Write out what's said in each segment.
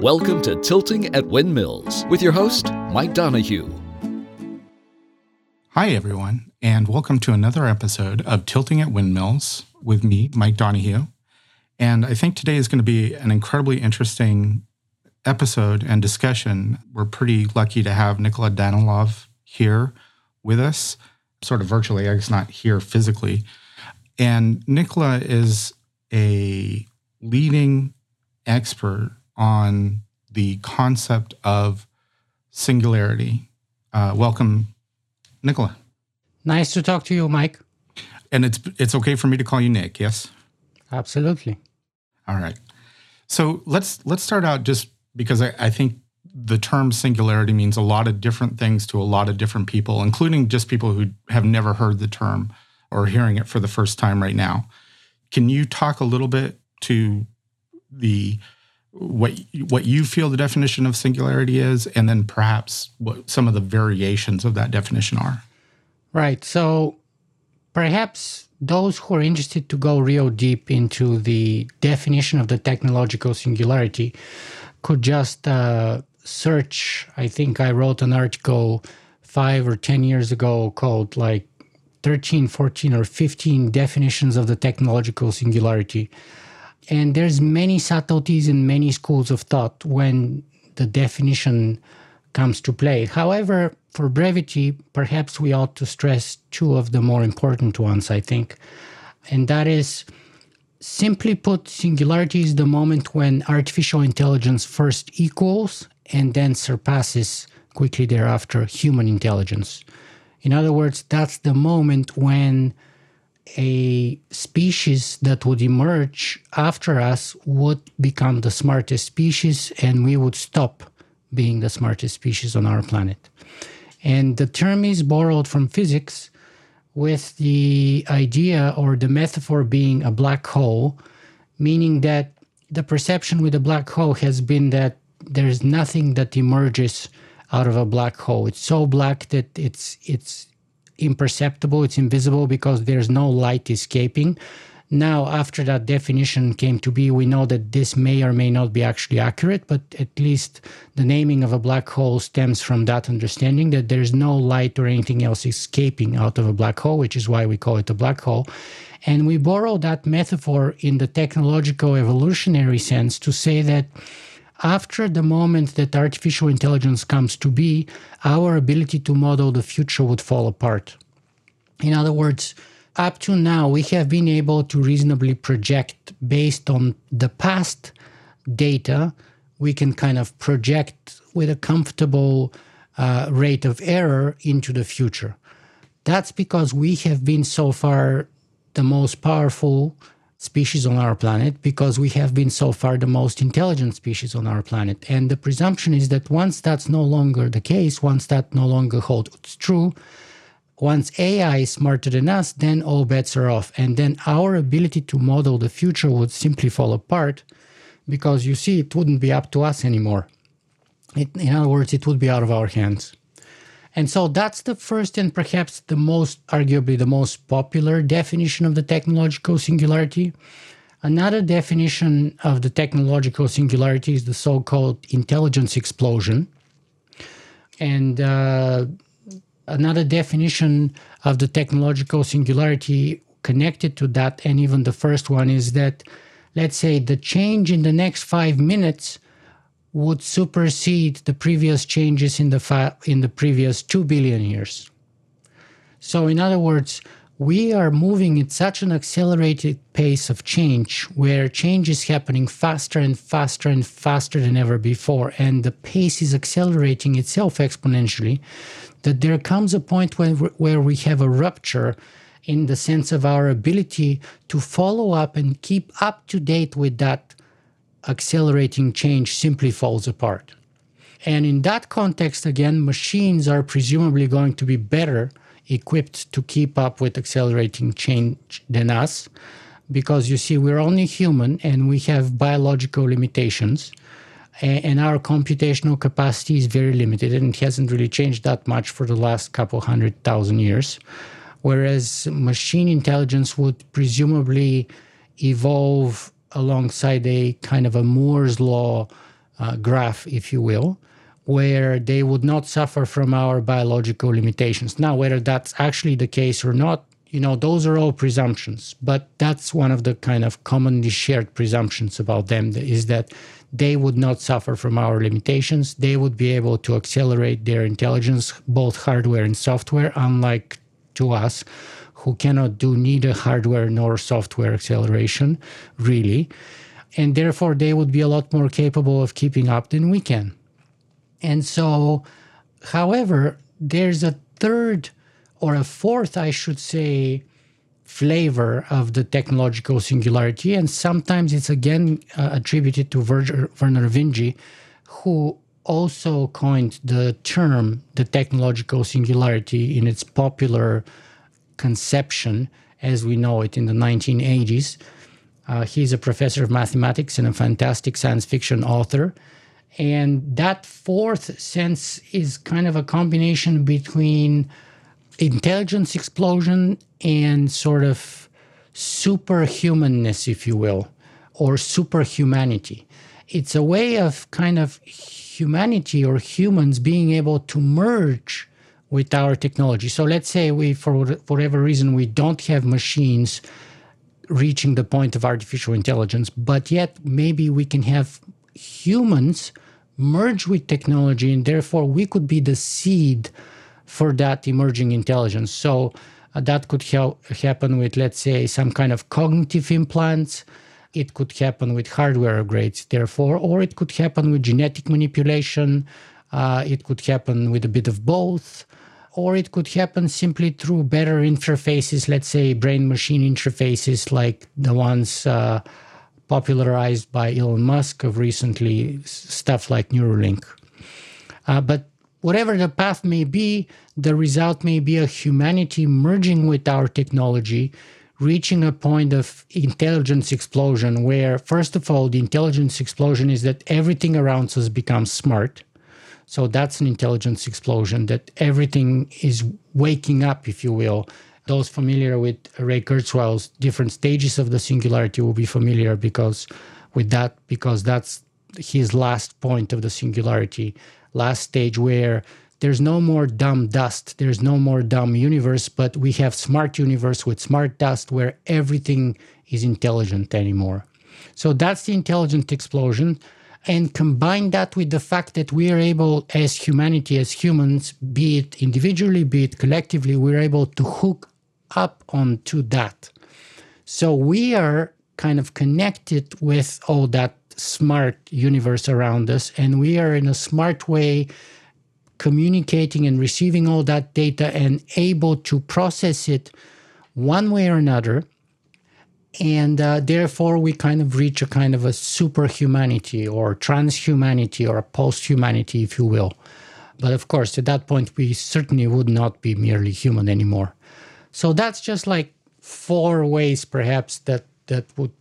Welcome to Tilting at Windmills with your host, Mike Donahue. Hi, everyone, and welcome to another episode of Tilting at Windmills with me, Mike Donahue. And I think today is going to be an incredibly interesting episode and discussion. We're pretty lucky to have Nikola Danaylov here with us, sort of virtually, I guess not here physically. And Nikola is a leading expert on the concept of singularity. Uh, welcome, Nikola. Nice to talk to you, Mike. And it's it's okay for me to call you Nick, yes? Absolutely. All right. So let's let's start out just because I, I think the term singularity means a lot of different things to a lot of different people, including just people who have never heard the term or hearing it for the first time right now. Can you talk a little bit to the what what you feel the definition of singularity is, and then perhaps what some of the variations of that definition are? Right. So perhaps those who are interested to go real deep into the definition of the technological singularity could just uh, search. I think I wrote an article five or 10 years ago called like 13, 14, or 15 definitions of the technological singularity. And there's many subtleties and many schools of thought when the definition comes to play. However, for brevity, perhaps we ought to stress two of the more important ones, I think. And that is simply put, singularity is the moment when artificial intelligence first equals and then surpasses quickly thereafter human intelligence. In other words, that's the moment when a species that would emerge after us would become the smartest species and we would stop being the smartest species on our planet. And the term is borrowed from physics with the idea or the metaphor being a black hole, meaning that the perception with a black hole has been that there's nothing that emerges out of a black hole. It's so black that it's it's imperceptible, it's invisible because there's no light escaping. Now, after that definition came to be, we know that this may or may not be actually accurate, but at least the naming of a black hole stems from that understanding that there's no light or anything else escaping out of a black hole, which is why we call it a black hole. And we borrow that metaphor in the technological evolutionary sense to say that after the moment that artificial intelligence comes to be, our ability to model the future would fall apart. In other words, up to now, we have been able to reasonably project based on the past data. We can kind of project with a comfortable uh, rate of error into the future. That's because we have been so far the most powerful species on our planet because we have been so far the most intelligent species on our planet. And the presumption is that once that's no longer the case, once that no longer holds true, once AI is smarter than us, then all bets are off. And then our ability to model the future would simply fall apart because you see, it wouldn't be up to us anymore. It, in other words, it would be out of our hands. And so that's the first and perhaps the most, arguably, the most popular definition of the technological singularity. Another definition of the technological singularity is the so called intelligence explosion. And uh, another definition of the technological singularity connected to that, and even the first one, is that, let's say, the change in the next five minutes would supersede the previous changes in the in the previous 2 billion years. So in other words, we are moving at such an accelerated pace of change where change is happening faster and faster and faster than ever before and the pace is accelerating itself exponentially that there comes a point when, where we have a rupture in the sense of our ability to follow up and keep up to date with that accelerating change simply falls apart. And in that context, again, machines are presumably going to be better equipped to keep up with accelerating change than us because you see, we're only human and we have biological limitations. And our computational capacity is very limited and it hasn't really changed that much for the last couple hundred thousand years. Whereas machine intelligence would presumably evolve alongside a kind of a Moore's law uh, graph, if you will, where they would not suffer from our biological limitations. Now, whether that's actually the case or not, you know, those are all presumptions, but that's one of the kind of commonly shared presumptions about them is that they would not suffer from our limitations. They would be able to accelerate their intelligence, both hardware and software, unlike to us, who cannot do neither hardware nor software acceleration, really. And therefore, they would be a lot more capable of keeping up than we can. And so, however, there's a third or a fourth, I should say, flavor of the technological singularity. And sometimes it's again uh, attributed to Vernor, Vernor Vinge, who also coined the term the technological singularity in its popular conception as we know it in the 1980s. Uh, he's a professor of mathematics and a fantastic science fiction author. And that fourth sense is kind of a combination between intelligence explosion and sort of superhumanness, if you will, or superhumanity. It's a way of kind of humanity or humans being able to merge with our technology. So let's say we, for whatever reason, we don't have machines reaching the point of artificial intelligence, but yet maybe we can have humans merge with technology, and therefore we could be the seed for that emerging intelligence. So uh, that could help, happen with, let's say, some kind of cognitive implants. It could happen with hardware upgrades, therefore, or it could happen with genetic manipulation. Uh, it could happen with a bit of both, or it could happen simply through better interfaces, let's say brain machine interfaces like the ones uh, popularized by Elon Musk of recently, stuff like Neuralink. Uh, but whatever the path may be, the result may be a humanity merging with our technology, reaching a point of intelligence explosion where, first of all, the intelligence explosion is that everything around us becomes smart. So that's an intelligence explosion, that everything is waking up, if you will. Those familiar with Ray Kurzweil's different stages of the singularity will be familiar because with that, because that's his last point of the singularity. Last stage where there's no more dumb dust there's no more dumb universe but we have smart universe with smart dust where everything is intelligent anymore. So that's the intelligent explosion and combine that with the fact that we are able as humanity as humans be it individually be it collectively we're able to hook up onto that so we are kind of connected with all that smart universe around us, and we are in a smart way communicating and receiving all that data and able to process it one way or another. And uh, therefore, we kind of reach a kind of a superhumanity or transhumanity or a post humanity, if you will. But of course, at that point, we certainly would not be merely human anymore. So that's just like four ways, perhaps, that, that would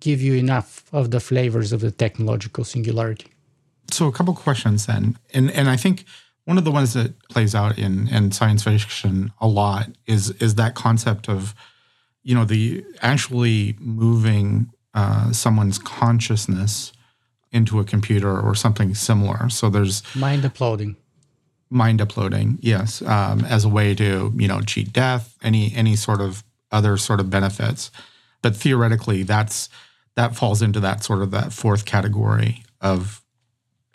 give you enough of the flavors of the technological singularity. So a couple questions then. And and I think one of the ones that plays out in in science fiction a lot is is that concept of you know the actually moving uh, someone's consciousness into a computer or something similar. So there's mind uploading. Mind uploading, yes, um, as a way to you know cheat death, any any sort of other sort of benefits. But theoretically, that's that falls into that sort of that fourth category of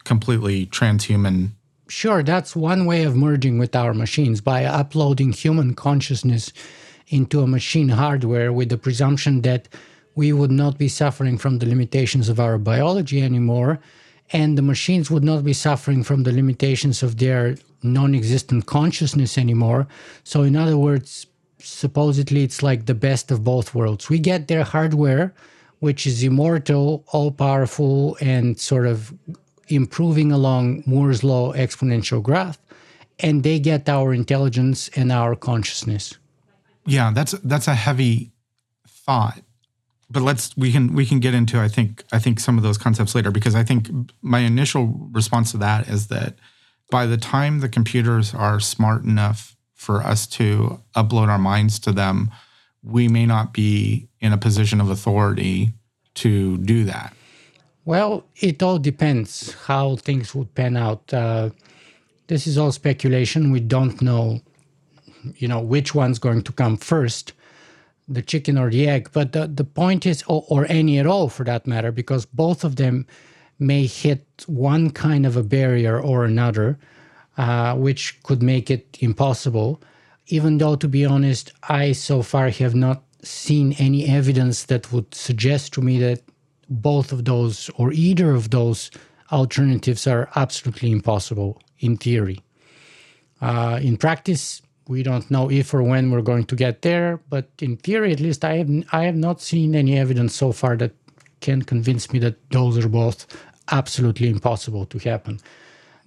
completely transhuman. Sure, that's one way of merging with our machines by uploading human consciousness into a machine hardware with the presumption that we would not be suffering from the limitations of our biology anymore, and the machines would not be suffering from the limitations of their non existent consciousness anymore. So, in other words, supposedly it's like the best of both worlds. We get their hardware which is immortal, all powerful, and sort of improving along Moore's law exponential graph, and they get our intelligence and our consciousness. Yeah, that's that's a heavy thought. But let's we can we can get into I think I think some of those concepts later because I think my initial response to that is that by the time the computers are smart enough for us to upload our minds to them, we may not be in a position of authority to do that. Well, it all depends how things would pan out. Uh, this is all speculation. We don't know, you know, which one's going to come first, the chicken or the egg. But the, the point is, or, or any at all for that matter, because both of them may hit one kind of a barrier or another, uh, which could make it impossible. Even though, to be honest, I so far have not seen any evidence that would suggest to me that both of those or either of those alternatives are absolutely impossible in theory. Uh, in practice, we don't know if or when we're going to get there, but in theory, at least, I have I have not seen any evidence so far that can convince me that those are both absolutely impossible to happen.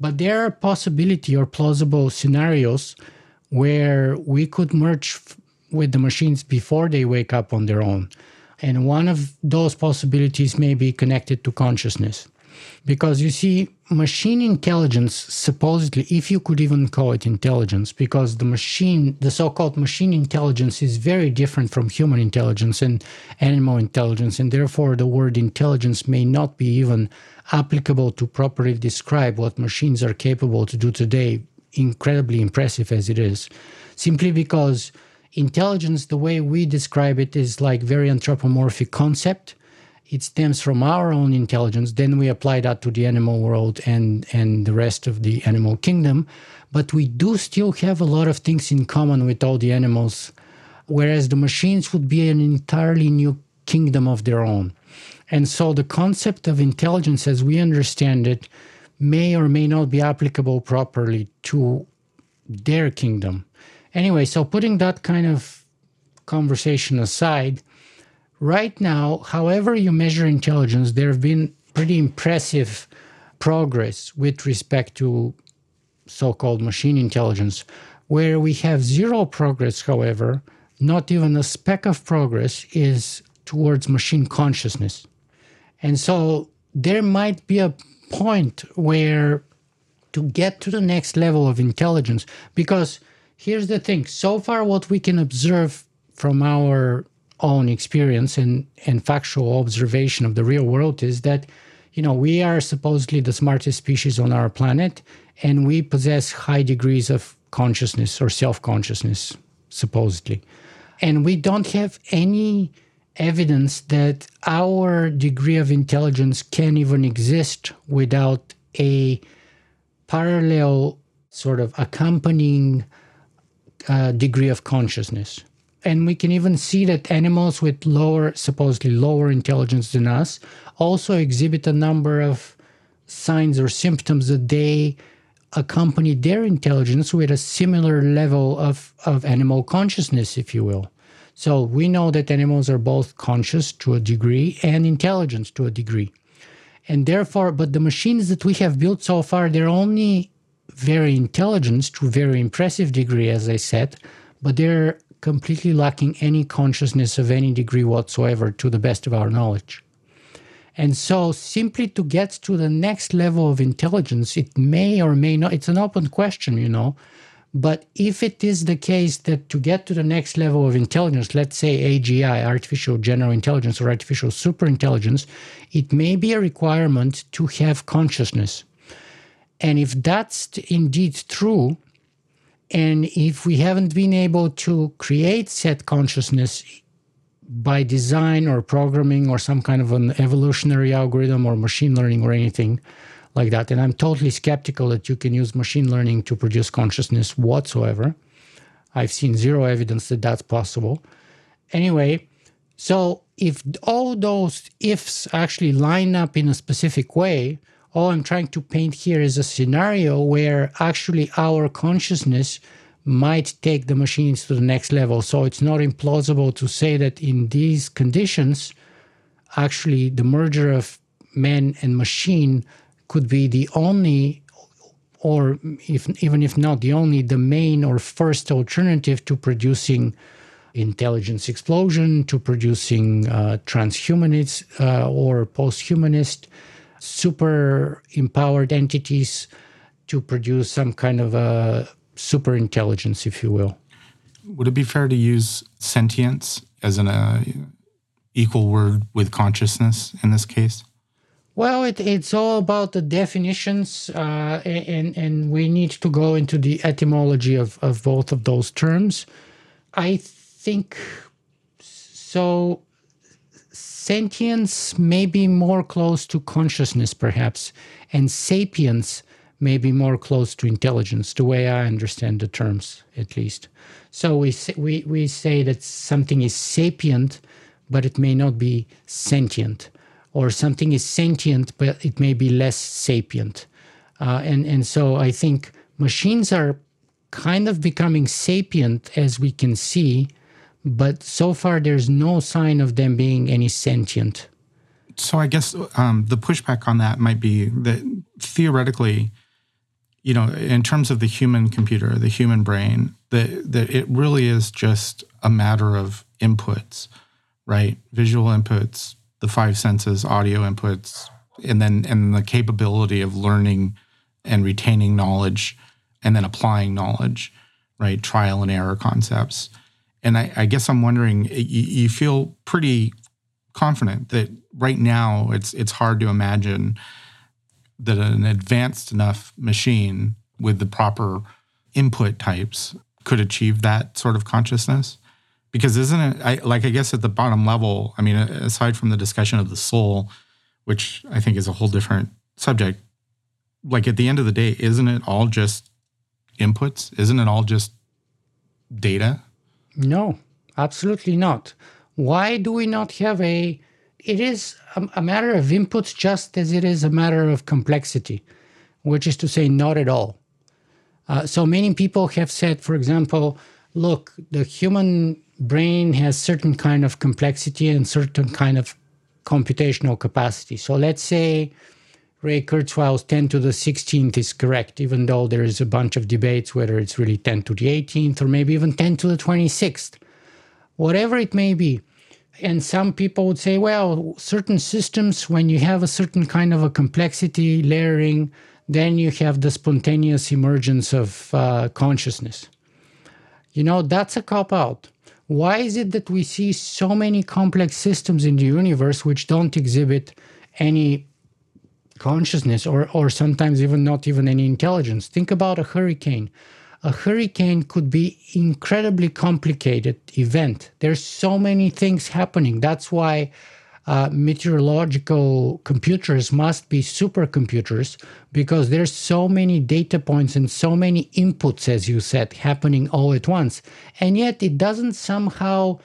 But there are possibility or plausible scenarios where we could merge with the machines before they wake up on their own. And one of those possibilities may be connected to consciousness. Because you see, machine intelligence, supposedly, if you could even call it intelligence, because the machine, the so called machine intelligence, is very different from human intelligence and animal intelligence. And therefore, the word intelligence may not be even applicable to properly describe what machines are capable to do today, incredibly impressive as it is, simply because intelligence, the way we describe it, is like very anthropomorphic concept. It stems from our own intelligence. Then we apply that to the animal world and and the rest of the animal kingdom. But we do still have a lot of things in common with all the animals, whereas the machines would be an entirely new kingdom of their own. And so the concept of intelligence, as we understand it, may or may not be applicable properly to their kingdom. Anyway, so putting that kind of conversation aside, right now, however you measure intelligence, there have been pretty impressive progress with respect to so called machine intelligence. Where we have zero progress, however, not even a speck of progress, is towards machine consciousness. And so there might be a point where to get to the next level of intelligence, because here's the thing so far what we can observe from our own experience and, and factual observation of the real world is that you know we are supposedly the smartest species on our planet and we possess high degrees of consciousness or self-consciousness supposedly and we don't have any evidence that our degree of intelligence can even exist without a parallel sort of accompanying uh, degree of consciousness. And we can even see that animals with lower, supposedly lower intelligence than us, also exhibit a number of signs or symptoms that they accompany their intelligence with a similar level of, of animal consciousness, if you will. So we know that animals are both conscious to a degree and intelligent to a degree. And therefore, but the machines that we have built so far, they're only very intelligent to very impressive degree, as I said, but they're completely lacking any consciousness of any degree whatsoever, to the best of our knowledge. And so, simply to get to the next level of intelligence, it may or may not, it's an open question, you know. But if it is the case that to get to the next level of intelligence, let's say AGI, artificial general intelligence or artificial superintelligence, it may be a requirement to have consciousness. And if that's indeed true, and if we haven't been able to create set consciousness by design or programming or some kind of an evolutionary algorithm or machine learning or anything like that, and I'm totally skeptical that you can use machine learning to produce consciousness whatsoever. I've seen zero evidence that that's possible. Anyway, so if all those ifs actually line up in a specific way, all I'm trying to paint here is a scenario where actually our consciousness might take the machines to the next level. So it's not implausible to say that in these conditions, actually the merger of man and machine could be the only, or if, even if not the only, the main or first alternative to producing intelligence explosion, to producing uh, transhumanist uh, or post-humanist super empowered entities to produce some kind of a super intelligence, if you will. Would it be fair to use sentience as an uh, equal word with consciousness in this case? Well, it, it's all about the definitions, uh, and and we need to go into the etymology of, of both of those terms. I think so. Sentience may be more close to consciousness, perhaps, and sapience may be more close to intelligence, the way I understand the terms, at least. So we say, we, we say that something is sapient, but it may not be sentient, or something is sentient, but it may be less sapient. Uh, and, and so I think machines are kind of becoming sapient as we can see, but so far there's no sign of them being any sentient. So I guess um, the pushback on that might be that theoretically, you know, in terms of the human computer, the human brain, that that it really is just a matter of inputs, right? Visual inputs, the five senses, audio inputs, and then and the capability of learning and retaining knowledge and then applying knowledge, right? Trial and error concepts. And I, I guess I'm wondering, you, you feel pretty confident that right now it's it's hard to imagine that an advanced enough machine with the proper input types could achieve that sort of consciousness? Because isn't it I, like i guess at the bottom level i mean aside from the discussion of the soul which i think is a whole different subject like at the end of the day isn't it all just inputs? Isn't it all just data no absolutely not why do we not have a it is a, a, matter of inputs just as it is a matter of complexity, which is to say, not at all. Uh, so many people have said, for example, look, the human brain has certain kind of complexity and certain kind of computational capacity. So let's say Ray Kurzweil's 10 to the 16th is correct, even though there is a bunch of debates whether it's really 10 to the 18th or maybe even 10 to the 26th. Whatever it may be, and some people would say, well, certain systems, when you have a certain kind of a complexity layering, then you have the spontaneous emergence of uh, consciousness. You know, that's a cop out. Why is it that we see so many complex systems in the universe which don't exhibit any consciousness or, or sometimes even not even any intelligence? Think about a hurricane a hurricane could be incredibly complicated event. There's so many things happening. That's why uh, meteorological computers must be supercomputers because there's so many data points and so many inputs, as you said, happening all at once. And yet it doesn't somehow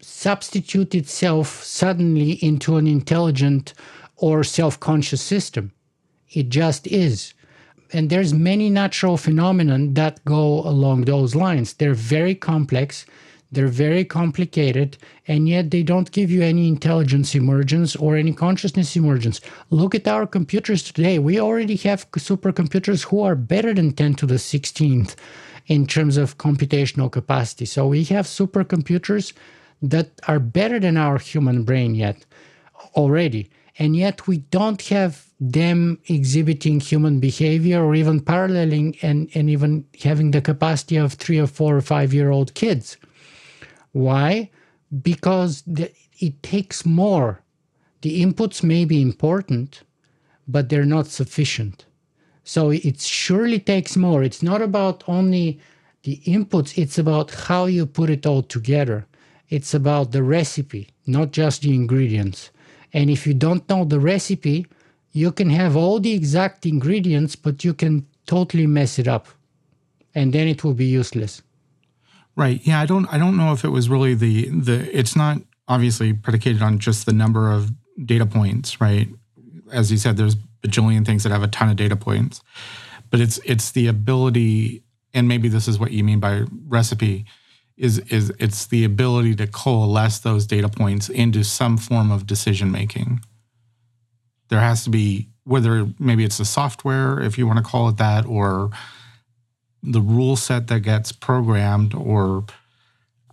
substitute itself suddenly into an intelligent or self-conscious system. It just is. And there's many natural phenomenon that go along those lines. They're very complex they're very complicated and yet they don't give you any intelligence emergence or any consciousness emergence. Look at our computers today. We already have supercomputers who are better than 10 to the 16th in terms of computational capacity. So we have supercomputers that are better than our human brain yet already and yet we don't have them exhibiting human behavior or even paralleling and, and even having the capacity of three or four or five year old kids. Why? Because the, it takes more. The inputs may be important, but they're not sufficient. So it surely takes more. It's not about only the inputs, it's about how you put it all together. It's about the recipe, not just the ingredients. And if you don't know the recipe, you can have all the exact ingredients, but you can totally mess it up. And then it will be useless. Right. Yeah, I don't I don't know if it was really the the it's not obviously predicated on just the number of data points, right? As you said, there's bajillion things that have a ton of data points. But it's it's the ability, and maybe this is what you mean by recipe, is is it's the ability to coalesce those data points into some form of decision making. There has to be whether maybe it's the software, if you want to call it that, or the rule set that gets programmed, or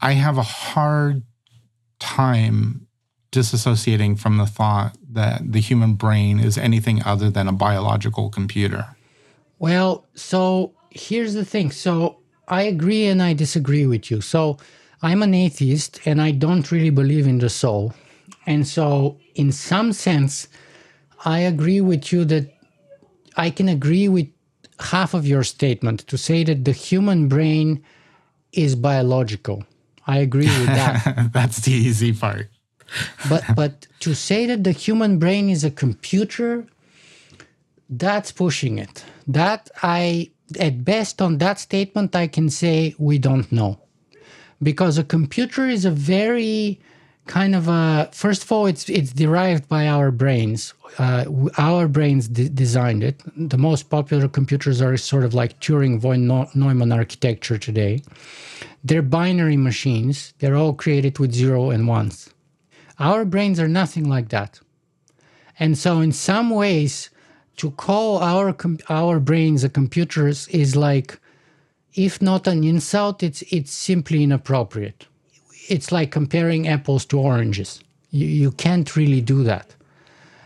I have a hard time disassociating from the thought that the human brain is anything other than a biological computer. Well, so here's the thing. So I agree and I disagree with you. So I'm an atheist and I don't really believe in the soul. And so, in some sense, I agree with you that I can agree with half of your statement to say that the human brain is biological. I agree with that. That's the easy part. but but to say that the human brain is a computer, that's pushing it. That I at best on that statement I can say we don't know. Because a computer is a very kind of a first of all it's it's derived by our brains. Uh, our brains de- designed it. The most popular computers are sort of like turing von neumann architecture today. They're binary machines. They're all created with zero and ones. Our brains are nothing like that. And so in some ways to call our com- our brains a computers is like if not an insult it's it's simply inappropriate it's like comparing apples to oranges. You, you can't really do that.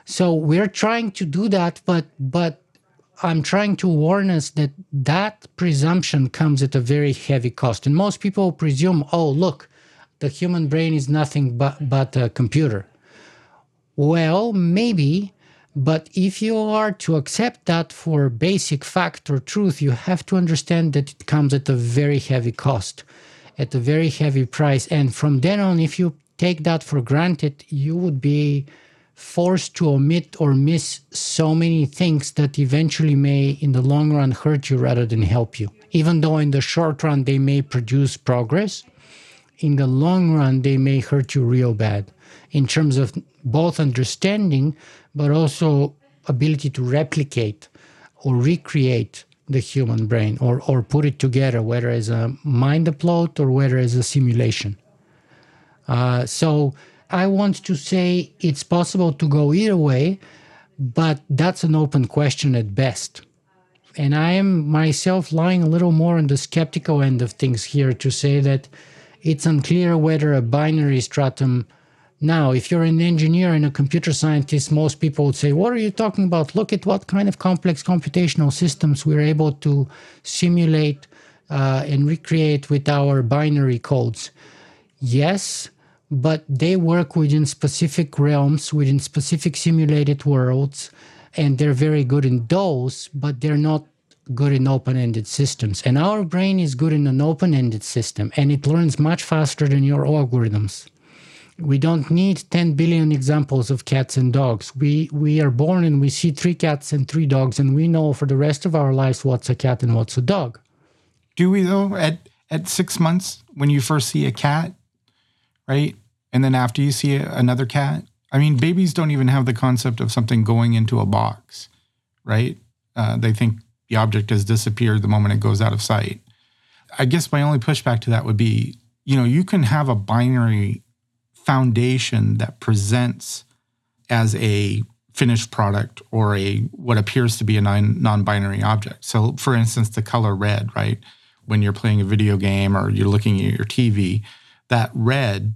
So we're trying to do that, but but I'm trying to warn us that that presumption comes at a very heavy cost. And most people presume, oh, look, the human brain is nothing but, but a computer. Well, maybe, but if you are to accept that for basic fact or truth, you have to understand that it comes at a very heavy cost at a very heavy price. And from then on, if you take that for granted, you would be forced to omit or miss so many things that eventually may, in the long run, hurt you rather than help you. Even though in the short run they may produce progress, in the long run they may hurt you real bad in terms of both understanding but also ability to replicate or recreate the human brain or, or put it together, whether as a mind upload or whether as a simulation. Uh, so I want to say it's possible to go either way, but that's an open question at best. And I am myself lying a little more on the skeptical end of things here to say that it's unclear whether a binary stratum now, if you're an engineer and a computer scientist, most people would say, What are you talking about? Look at what kind of complex computational systems we're able to simulate uh, and recreate with our binary codes. Yes, but they work within specific realms, within specific simulated worlds, and they're very good in those, but they're not good in open ended systems. And our brain is good in an open ended system, and it learns much faster than your algorithms. We don't need 10 billion examples of cats and dogs. We we are born and we see three cats and three dogs and we know for the rest of our lives what's a cat and what's a dog. Do we though at at 6 months when you first see a cat, right? And then after you see another cat? I mean, babies don't even have the concept of something going into a box, right? Uh, they think the object has disappeared the moment it goes out of sight. I guess my only pushback to that would be, you know, you can have a binary foundation that presents as a finished product or a what appears to be a non binary object. So, for instance, the color red, right? When you're playing a video game or you're looking at your TV, that red,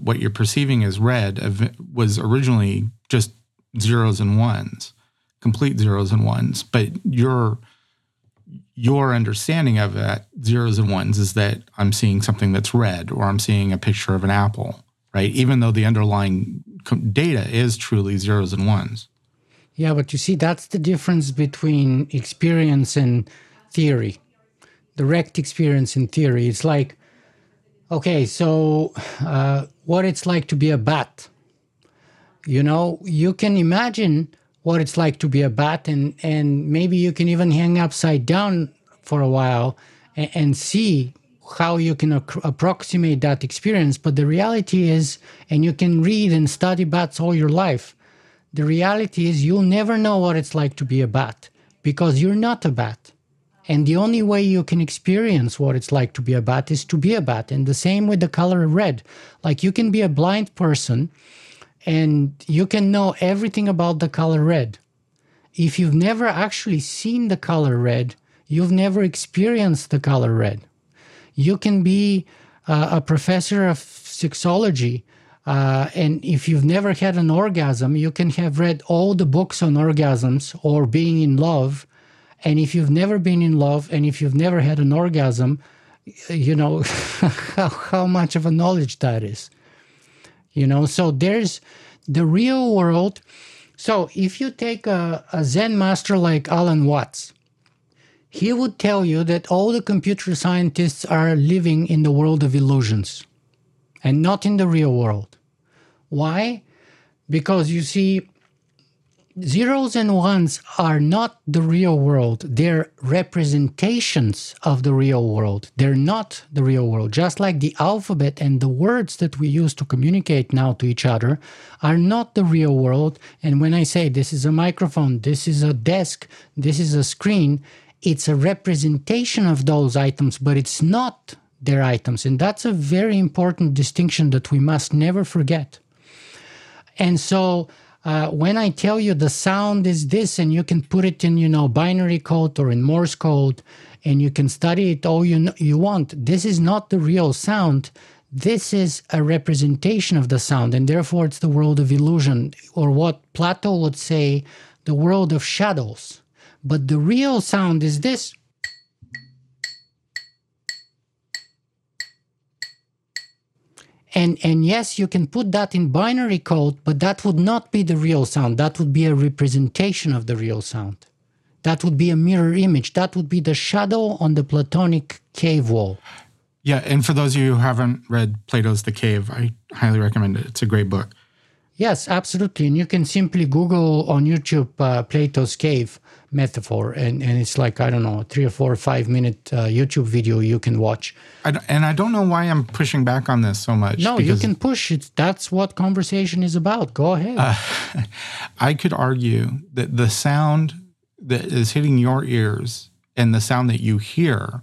what you're perceiving as red, was originally just zeros and ones, complete zeros and ones. But your your understanding of that zeros and ones is that I'm seeing something that's red or I'm seeing a picture of an apple right? Even though the underlying data is truly zeros and ones. Yeah, but you see, that's the difference between experience and theory. Direct experience and theory. It's like, okay, so uh, what it's like to be a bat. You know, you can imagine what it's like to be a bat, and, and maybe you can even hang upside down for a while and, and see how you can approximate that experience. But the reality is, and you can read and study bats all your life, the reality is you'll never know what it's like to be a bat because you're not a bat. And the only way you can experience what it's like to be a bat is to be a bat. And the same with the color red. Like you can be a blind person and you can know everything about the color red. If you've never actually seen the color red, you've never experienced the color red. You can be uh, a professor of sexology. Uh, and if you've never had an orgasm, you can have read all the books on orgasms or being in love. And if you've never been in love and if you've never had an orgasm, you know how, much of a knowledge that is. You know, so there's the real world So if you take a, a Zen master like Alan Watts, he would tell you that all the computer scientists are living in the world of illusions and not in the real world. Why? Because you see, zeros and ones are not the real world. They're representations of the real world. They're not the real world. Just like the alphabet and the words that we use to communicate now to each other are not the real world. And when I say this is a microphone, this is a desk, this is a screen, it's a representation of those items, but it's not their items. And that's a very important distinction that we must never forget. And so uh, when I tell you the sound is this, and you can put it in, you know, binary code or in Morse code, and you can study it all you you want. This is not the real sound. This is a representation of the sound, and therefore it's the world of illusion, or what Plato would say, the world of shadows. But the real sound is this. And, and yes, you can put that in binary code, but that would not be the real sound. That would be a representation of the real sound. That would be a mirror image. That would be the shadow on the Platonic cave wall. Yeah, and for those of you who haven't read Plato's The Cave, I highly recommend it. It's a great book. Yes, absolutely. And you can simply Google on YouTube uh, Plato's Cave metaphor, and, and it's like, I don't know, three or four or five minute uh, YouTube video you can watch. I and I don't know why I'm pushing back on this so much. No, you can push it. That's what conversation is about. Go ahead. Uh, I could argue that the sound that is hitting your ears and the sound that you hear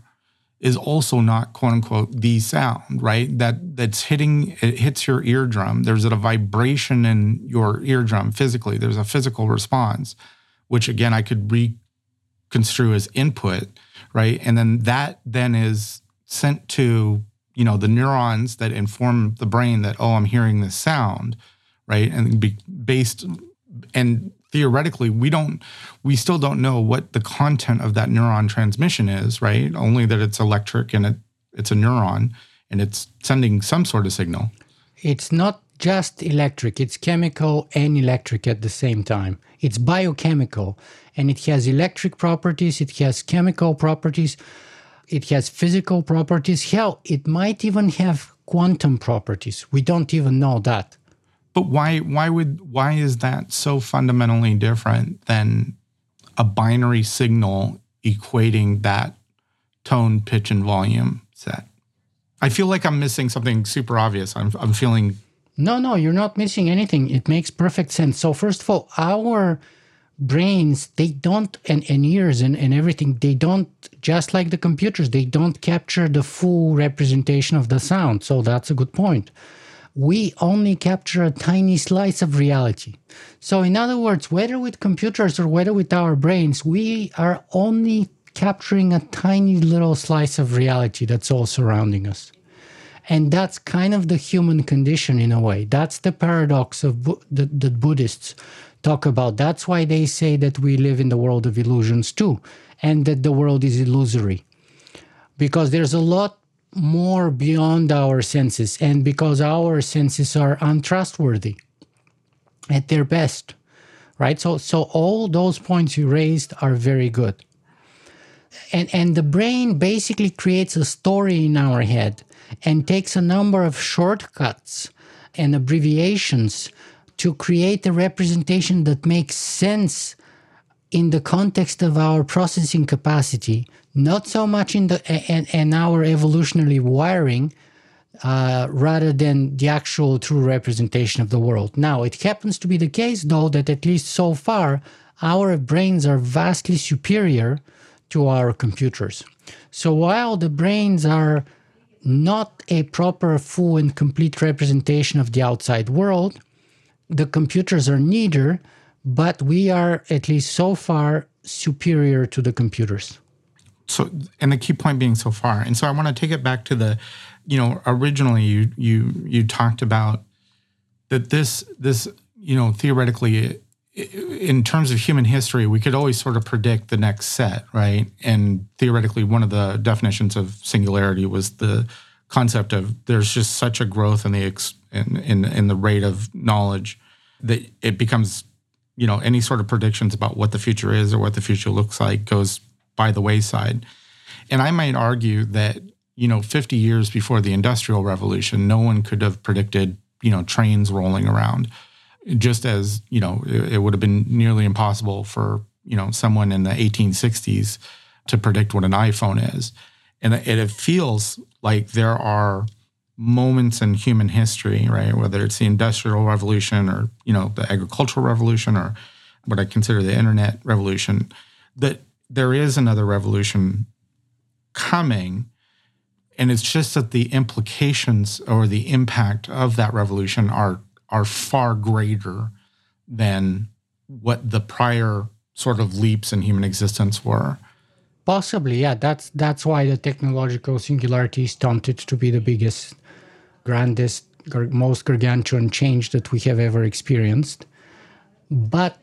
is also not quote unquote the sound, right? That that's hitting it hits your eardrum. There's a vibration in your eardrum physically. There's a physical response, which again I could reconstrue as input, right? And then that then is sent to you know the neurons that inform the brain that oh I'm hearing this sound, right? And be based and theoretically we don't we still don't know what the content of that neuron transmission is right only that it's electric and it, it's a neuron and it's sending some sort of signal it's not just electric it's chemical and electric at the same time it's biochemical and it has electric properties it has chemical properties it has physical properties hell it might even have quantum properties we don't even know that but why why would why is that so fundamentally different than a binary signal equating that tone, pitch, and volume set? I feel like I'm missing something super obvious. I'm I'm feeling No, no, you're not missing anything. It makes perfect sense. So first of all, our brains, they don't and, and ears and, and everything, they don't just like the computers, they don't capture the full representation of the sound. So that's a good point we only capture a tiny slice of reality. So, in other words, whether with computers or whether with our brains, we are only capturing a tiny little slice of reality that's all surrounding us. And that's kind of the human condition in a way. That's the paradox of that, that Buddhists talk about. That's why they say that we live in the world of illusions too, and that the world is illusory. Because there's a lot more beyond our senses and because our senses are untrustworthy at their best right so so all those points you raised are very good and and the brain basically creates a story in our head and takes a number of shortcuts and abbreviations to create a representation that makes sense in the context of our processing capacity, not so much in the and, and our evolutionary wiring, uh, rather than the actual true representation of the world. Now, it happens to be the case, though, that at least so far, our brains are vastly superior to our computers. So while the brains are not a proper, full, and complete representation of the outside world, the computers are neither but we are at least so far superior to the computers. So, and the key point being so far, and so I want to take it back to the, you know, originally you you you talked about that this this you know theoretically in terms of human history, we could always sort of predict the next set, right? And theoretically, one of the definitions of singularity was the concept of there's just such a growth in the in in, in the rate of knowledge that it becomes you know, any sort of predictions about what the future is or what the future looks like goes by the wayside. And I might argue that, you know, 50 years before the Industrial Revolution, no one could have predicted, you know, trains rolling around. Just as, you know, it, it would have been nearly impossible for, you know, someone in the 1860s to predict what an iPhone is. And it, it feels like there are moments in human history, right? Whether it's the Industrial Revolution or, you know, the Agricultural Revolution or what I consider the Internet Revolution, that there is another revolution coming. And it's just that the implications or the impact of that revolution are are far greater than what the prior sort of leaps in human existence were. Possibly, yeah. That's that's why the technological singularity is taunted to be the biggest, grandest, most gargantuan change that we have ever experienced. But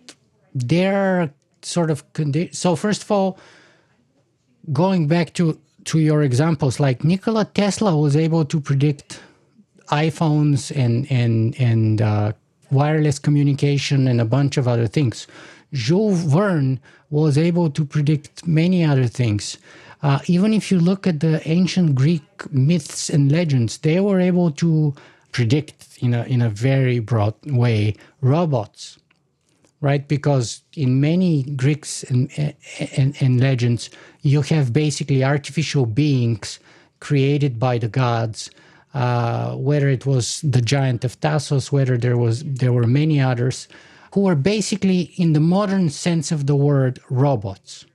there sort of condi- so first of all, going back to to your examples, like Nikola Tesla was able to predict iPhones and and and uh, wireless communication and a bunch of other things. Jules Verne was able to predict many other things. Uh, even if you look at the ancient Greek myths and legends, they were able to predict in a in a very broad way robots, right? Because in many Greeks and, and, and legends, you have basically artificial beings created by the gods. Uh, whether it was the giant of Talos, whether there was there were many others, who were basically, in the modern sense of the word, robots.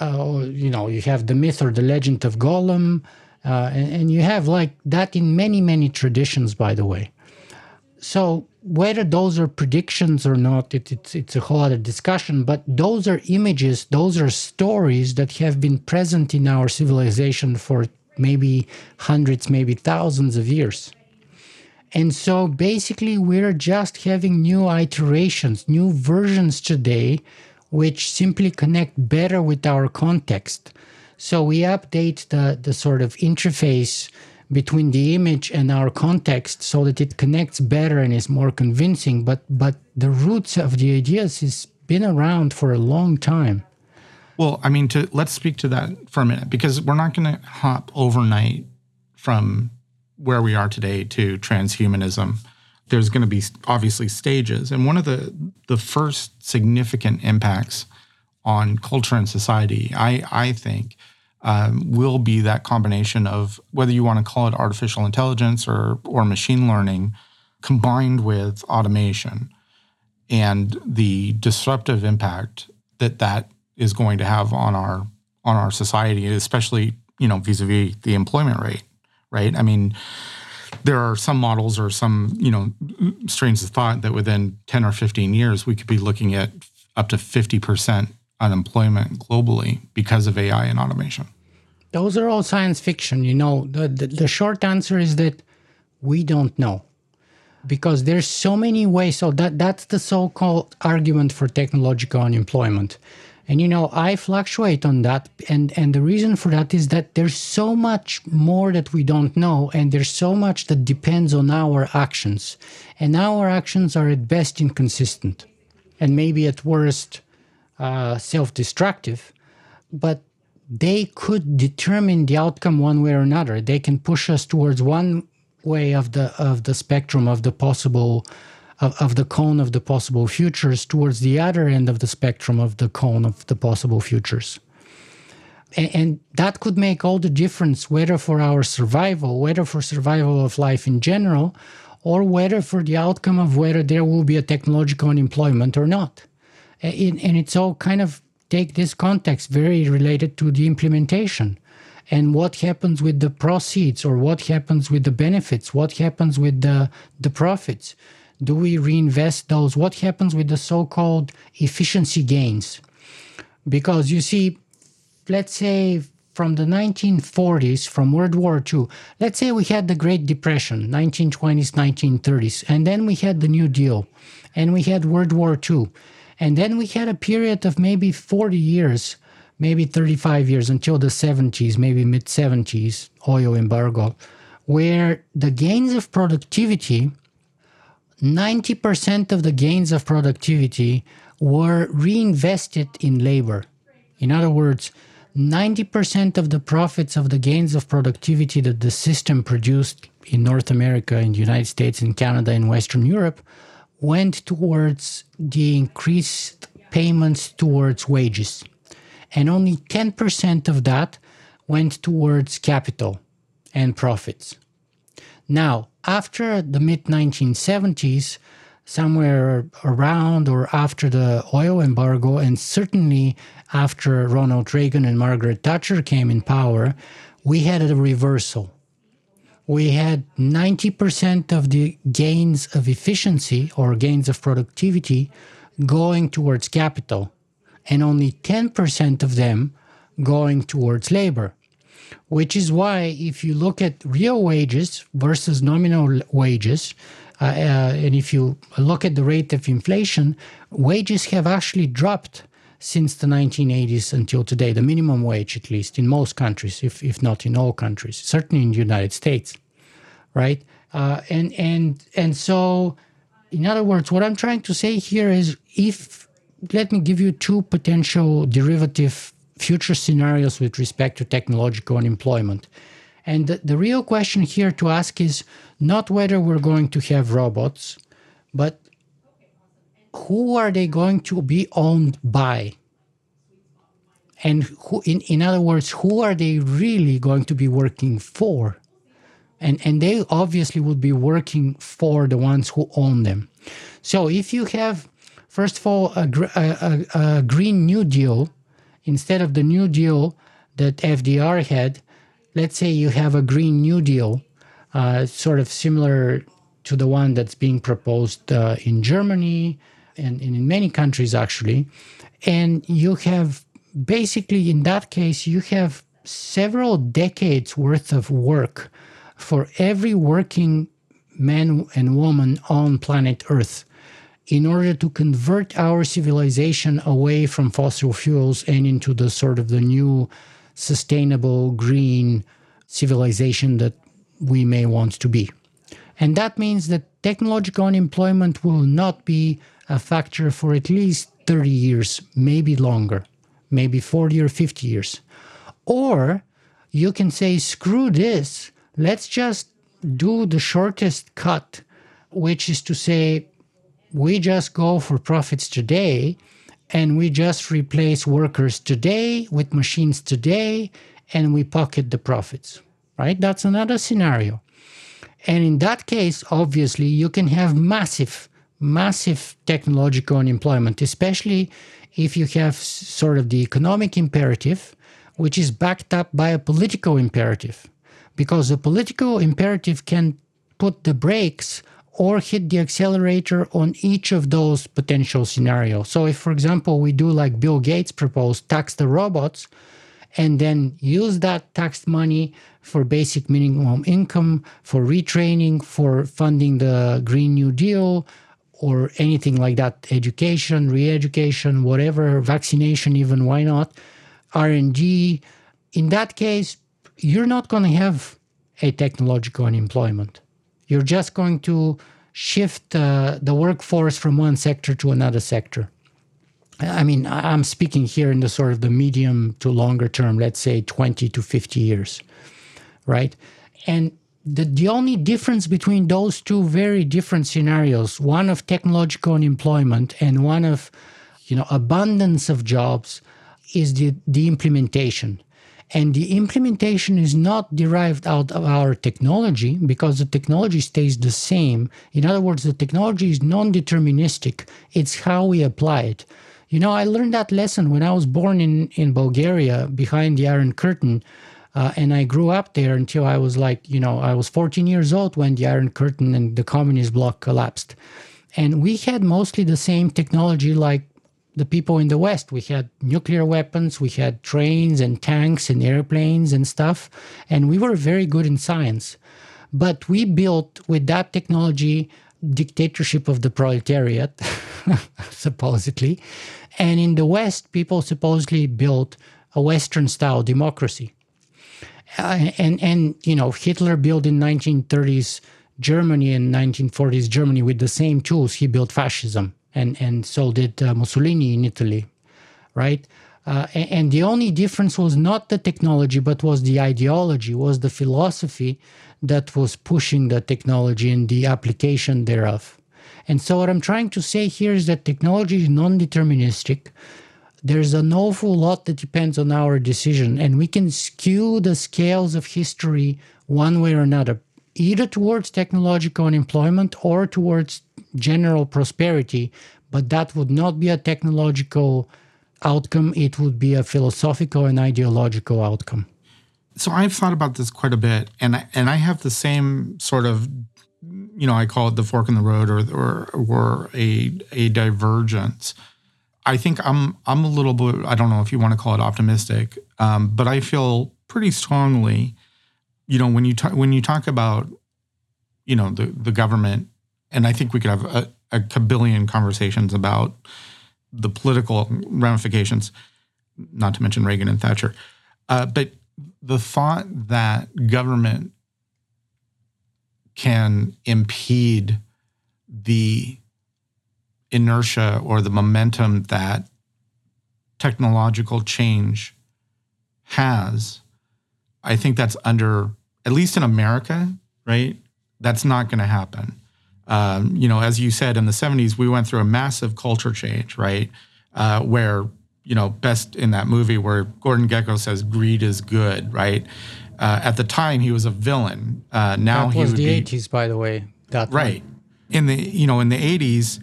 Uh, you know, you have the myth or the legend of Golem, uh, and, and, you have like that in many, many traditions, by the way. So whether those are predictions or not, it, it's it's a whole other discussion. But those are images, those are stories that have been present in our civilization for maybe hundreds, maybe thousands of years. And so basically, we're just having new iterations, new versions today, which simply connect better with our context. So we update the, the sort of interface between the image and our context so that it connects better and is more convincing. But but the roots of the ideas has been around for a long time. Well, I mean, to let's speak to that for a minute because we're not going to hop overnight from where we are today to transhumanism, there's going to be obviously stages. And one of the the first significant impacts on culture and society, I I think, um, will be that combination of whether you want to call it artificial intelligence or or machine learning, combined with automation, and the disruptive impact that that is going to have on our on our society, especially you know vis-a-vis the employment rate right? I mean, there are some models or some, you know, strains of thought that within 10 or 15 years, we could be looking at up to 50% unemployment globally because of AI and automation. Those are all science fiction. You know, the, the, the short answer is that we don't know because there's so many ways. So that, that's the so-called argument for technological unemployment. And you know, I fluctuate on that. And, and the reason for that is that there's so much more that we don't know, and there's so much that depends on our actions. And our actions are at best inconsistent and maybe at worst uh, self destructive. But they could determine the outcome one way or another. They can push us towards one way of the of the spectrum of the possible of, of the cone of the possible futures towards the other end of the spectrum of the cone of the possible futures. And, that could make all the difference, whether for our survival, whether for survival of life in general, or whether for the outcome of whether there will be a technological unemployment or not. And, and it's all kind of take this context very related to the implementation and what happens with the proceeds or what happens with the benefits what happens with the the profits do we reinvest those? What happens with the so called efficiency gains? Because you see, let's say from the 1940s, from World War II, let's say we had the Great Depression, 1920s, 1930s, and then we had the New Deal, and we had World War II, and then we had a period of maybe 40 years, maybe 35 years until the 70s, maybe mid 70s, oil embargo, where the gains of productivity 90% of the gains of productivity were reinvested in labor. In other words, 90% of the profits of the gains of productivity that the system produced in North America, in the United States, in Canada, in Western Europe went towards the increased payments towards wages. And only 10% of that went towards capital and profits. Now, after the mid 1970s, somewhere around or after the oil embargo, and certainly after Ronald Reagan and Margaret Thatcher came in power, we had a reversal. We had 90% of the gains of efficiency or gains of productivity going towards capital, and only 10% of them going towards labor which is why if you look at real wages versus nominal wages, uh, uh, and if you look at the rate of inflation, wages have actually dropped since the 1980s until today, the minimum wage at least in most countries, if, if not in all countries, certainly in the United States, right? Uh, and and and so, in other words, what I'm trying to say here is, if let me give you two potential derivative future scenarios with respect to technological unemployment. And the, the, real question here to ask is not whether we're going to have robots, but who are they going to be owned by? And who, in, in other words, who are they really going to be working for? And, and they obviously would be working for the ones who own them. So if you have, first of all, a, a, a, a Green New Deal instead of the New Deal that FDR had, let's say you have a Green New Deal, uh, sort of similar to the one that's being proposed uh, in Germany and, and in many countries actually. And you have basically, in that case, you have several decades worth of work for every working man and woman on planet Earth in order to convert our civilization away from fossil fuels and into the sort of the new sustainable green civilization that we may want to be. And that means that technological unemployment will not be a factor for at least 30 years, maybe longer, maybe 40 or 50 years. Or you can say, screw this, let's just do the shortest cut, which is to say, we just go for profits today and we just replace workers today with machines today and we pocket the profits, right? That's another scenario. And in that case, obviously, you can have massive, massive technological unemployment, especially if you have sort of the economic imperative, which is backed up by a political imperative. Because the political imperative can put the brakes or hit the accelerator on each of those potential scenarios. So, if, for example, we do like Bill Gates proposed, tax the robots, and then use that taxed money for basic minimum income, for retraining, for funding the Green New Deal, or anything like that, education, re-education, whatever, vaccination, even why not, R&D. In that case, you're not going to have a technological unemployment you're just going to shift uh, the workforce from one sector to another sector. I mean, I'm speaking here in the sort of the medium to longer term, let's say 20 to 50 years, right? And the, the only difference between those two very different scenarios, one of technological unemployment and one of, you know, abundance of jobs, is the, the implementation. And the implementation is not derived out of our technology because the technology stays the same. In other words, the technology is non deterministic, it's how we apply it. You know, I learned that lesson when I was born in, in Bulgaria behind the Iron Curtain. Uh, and I grew up there until I was like, you know, I was 14 years old when the Iron Curtain and the communist bloc collapsed. And we had mostly the same technology like the people in the West. We had nuclear weapons, we had trains and tanks and airplanes and stuff, and we were very good in science. But we built with that technology dictatorship of the proletariat, supposedly. And in the West, people supposedly built a Western style democracy. Uh, and, and, you know, Hitler built in 1930s Germany in 1940s Germany with the same tools he built fascism, and and so did uh, Mussolini in Italy, right? Uh, and, and, the only difference was not the technology, but was the ideology, was the philosophy that was pushing the technology and the application thereof. And so, what I'm trying to say here is that technology is non deterministic. There's an awful lot that depends on our decision, and we can skew the scales of history one way or another, either towards technological unemployment or towards general prosperity, but that would not be a technological outcome, it would be a philosophical and ideological outcome. So I've thought about this quite a bit, and I, and I have the same sort of, you know, I call it the fork in the road or or, or a a divergence. I think I'm I'm a little bit I don't know if you want to call it optimistic, um, but I feel pretty strongly, you know, when you talk when you talk about, you know, the the government, and I think we could have a, a billion conversations about the political ramifications, not to mention Reagan and Thatcher. Uh, but the thought that government can impede the inertia or the momentum that technological change has, I think that's under, at least in America, right? That's not going to happen um, you know, as you said, in the 70s, we went through a massive culture change, right? Uh, where, you know, best in that movie where Gordon Gekko says greed is good, right? Uh, at the time, he was a villain. Uh, now that was the be, 80s, by the way. That right. In the, you know, in the 80s,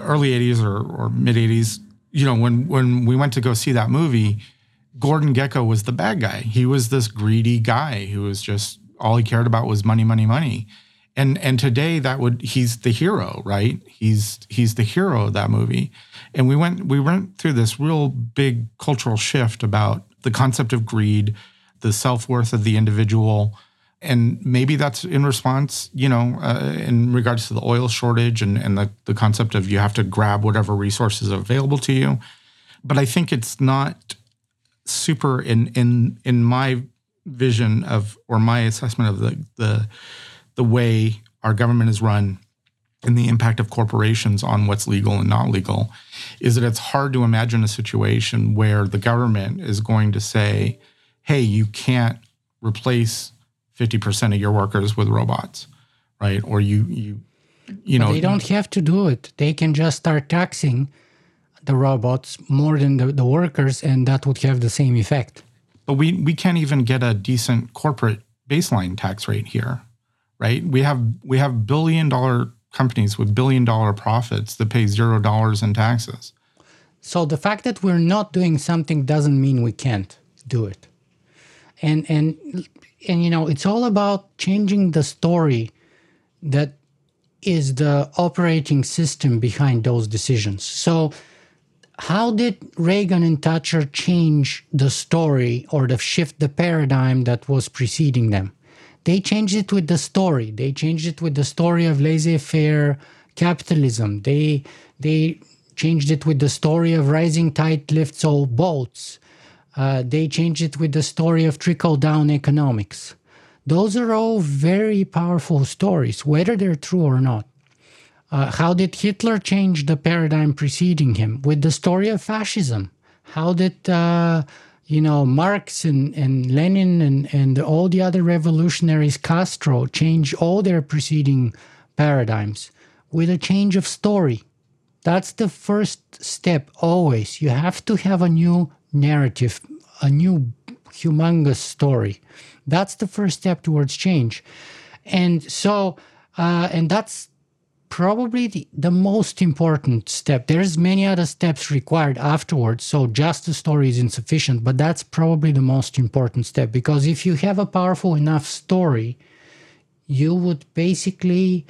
early 80s or, or mid 80s, you know, when, when we went to go see that movie, Gordon Gekko was the bad guy. He was this greedy guy who was just, all he cared about was money, money, money and and today that would he's the hero right? He's he's the hero of that movie. And we went we went through this real big cultural shift about the concept of greed the self-worth of the individual. And maybe that's in response you know uh, in regards to the oil shortage and, and the, the concept of you have to grab whatever resources are available to you. But i think it's not super in in in my vision of or my assessment of the the the way our government is run and the impact of corporations on what's legal and not legal is that it's hard to imagine a situation where the government is going to say, hey, you can't replace 50% of your workers with robots, right? Or you, you, you know. But they don't have to do it. They can just start taxing the robots more than the, the workers, and that would have the same effect. But we, we can't even get a decent corporate baseline tax rate here right? We have we have billion dollar companies with billion dollar profits that pay zero dollars in taxes. So the fact that we're not doing something doesn't mean we can't do it. And and and you know, it's all about changing the story that is the operating system behind those decisions. So how did Reagan and Thatcher change the story or the shift the paradigm that was preceding them? They changed it with the story. They changed it with the story of laissez-faire capitalism. They they changed it with the story of rising tide lifts all boats. Uh, they changed it with the story of trickle down economics. Those are all very powerful stories, whether they're true or not. Uh, how did Hitler change the paradigm preceding him? With the story of fascism. How did uh, you know, Marx and, and Lenin and, and all the other revolutionaries, Castro, changed all their preceding paradigms with a change of story. That's the first step always. You have to have a new narrative, a new humongous story. That's the first step towards change. And so, uh, and that's probably the, the most important step. There's many other steps required afterwards, so just the story is insufficient, but that's probably the most important step because if you have a powerful enough story, you would basically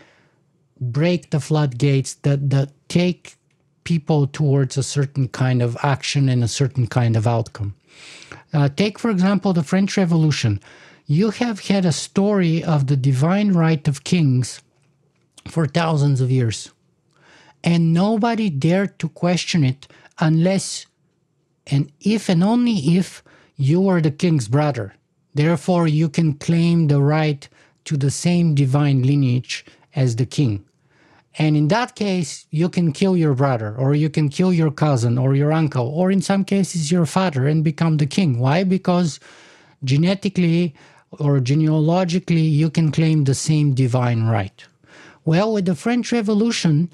break the floodgates that, that take people towards a certain kind of action and a certain kind of outcome. Uh, take, for example, the French Revolution. You have had a story of the divine right of kings for thousands of years. And nobody dared to question it unless and if and only if you are the king's brother. Therefore, you can claim the right to the same divine lineage as the king. And in that case, you can kill your brother, or you can kill your cousin, or your uncle, or in some cases, your father and become the king. Why? Because genetically or genealogically, you can claim the same divine right. Well, with the French Revolution,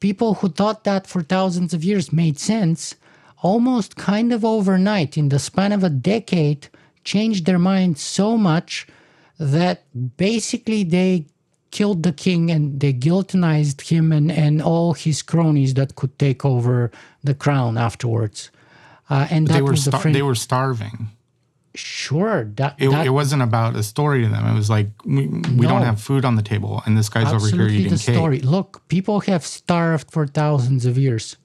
people who thought that for thousands of years made sense almost kind of overnight, in the span of a decade, changed their mind so much that basically they killed the king and they guillotinized him and, and all his cronies that could take over the crown afterwards. Uh, and they were was the star- they were starving. Sure. That, It, that it wasn't about a story to them. It was like we, we don't have food on the table, and this guy's over here eating the cake. story. Look, people have starved for thousands of years.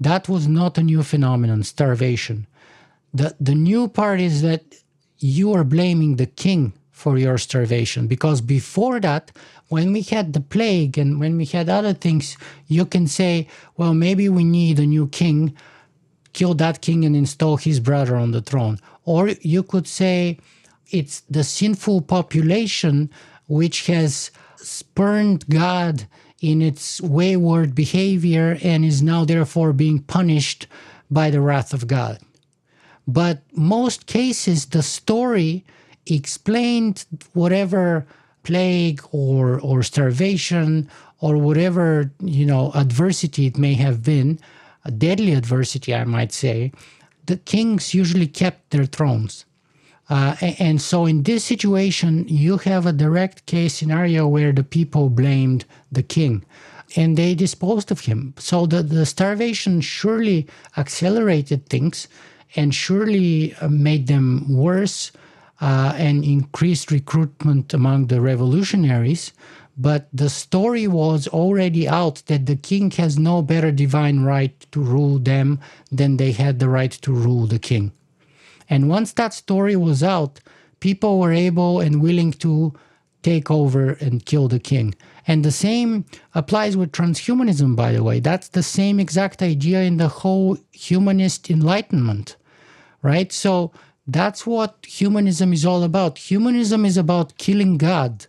That was not a new phenomenon, starvation. The the new part is that you are blaming the king for your starvation because before that, when we had the plague and when we had other things, you can say, well, maybe we need a new king, kill that king and install his brother on the throne. Or you could say it's the sinful population which has spurned God in its wayward behavior and is now therefore being punished by the wrath of God. But most cases, the story explained whatever plague or or starvation or whatever you know adversity it may have been, deadly adversity, I might say. The kings usually kept their thrones. Uh, and so in this situation, you have a direct case scenario where the people blamed the king and they disposed of him. So the, the starvation surely accelerated things and surely uh, made them worse uh, and increased recruitment among the revolutionaries. But the story was already out that the king has no better divine right to rule them than they had the right to rule the king. And once that story was out, people were able and willing to take over and kill the king. And the same applies with transhumanism, by the way. That's the same exact idea in the whole humanist enlightenment, right? So that's what humanism is all about. Humanism is about killing God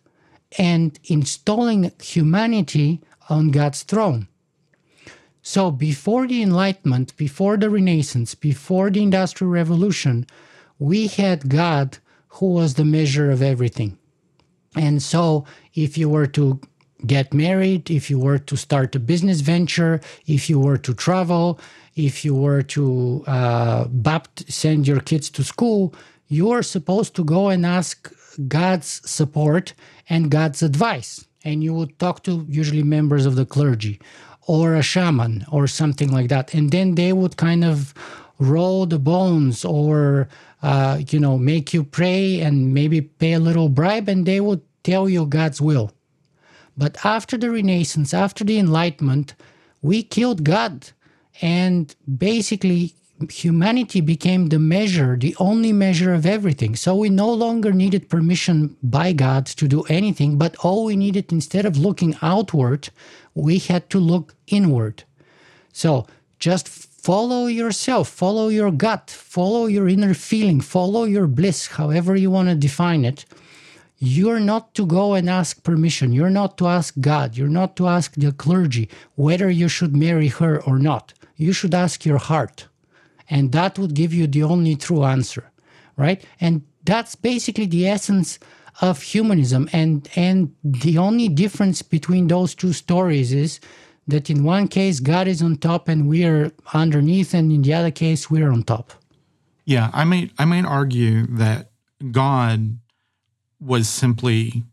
and installing humanity on God's throne. So before the Enlightenment, before the Renaissance, before the Industrial Revolution, we had God who was the measure of everything. And so if you were to get married, if you were to start a business venture, if you were to travel, if you were to uh, bapt- send your kids to school, you are supposed to go and ask God's support and God's advice. And you would talk to usually members of the clergy or a shaman or something like that. And then they would kind of roll the bones or, uh, you know, make you pray and maybe pay a little bribe and they would tell you God's will. But after the Renaissance, after the Enlightenment, we killed God. And basically, humanity became the measure, the only measure of everything. So we no longer needed permission by God to do anything, but all we needed, instead of looking outward, we had to look inward. So just follow yourself, follow your gut, follow your inner feeling, follow your bliss, however you want to define it. You're not to go and ask permission. You're not to ask God. You're not to ask the clergy whether you should marry her or not. You should ask your heart. And that would give you the only true answer, right? And that's basically the essence of humanism. And, and the only difference between those two stories is that in one case, God is on top and we are underneath, and in the other case, we're on top. Yeah, I might I might argue that God was simply,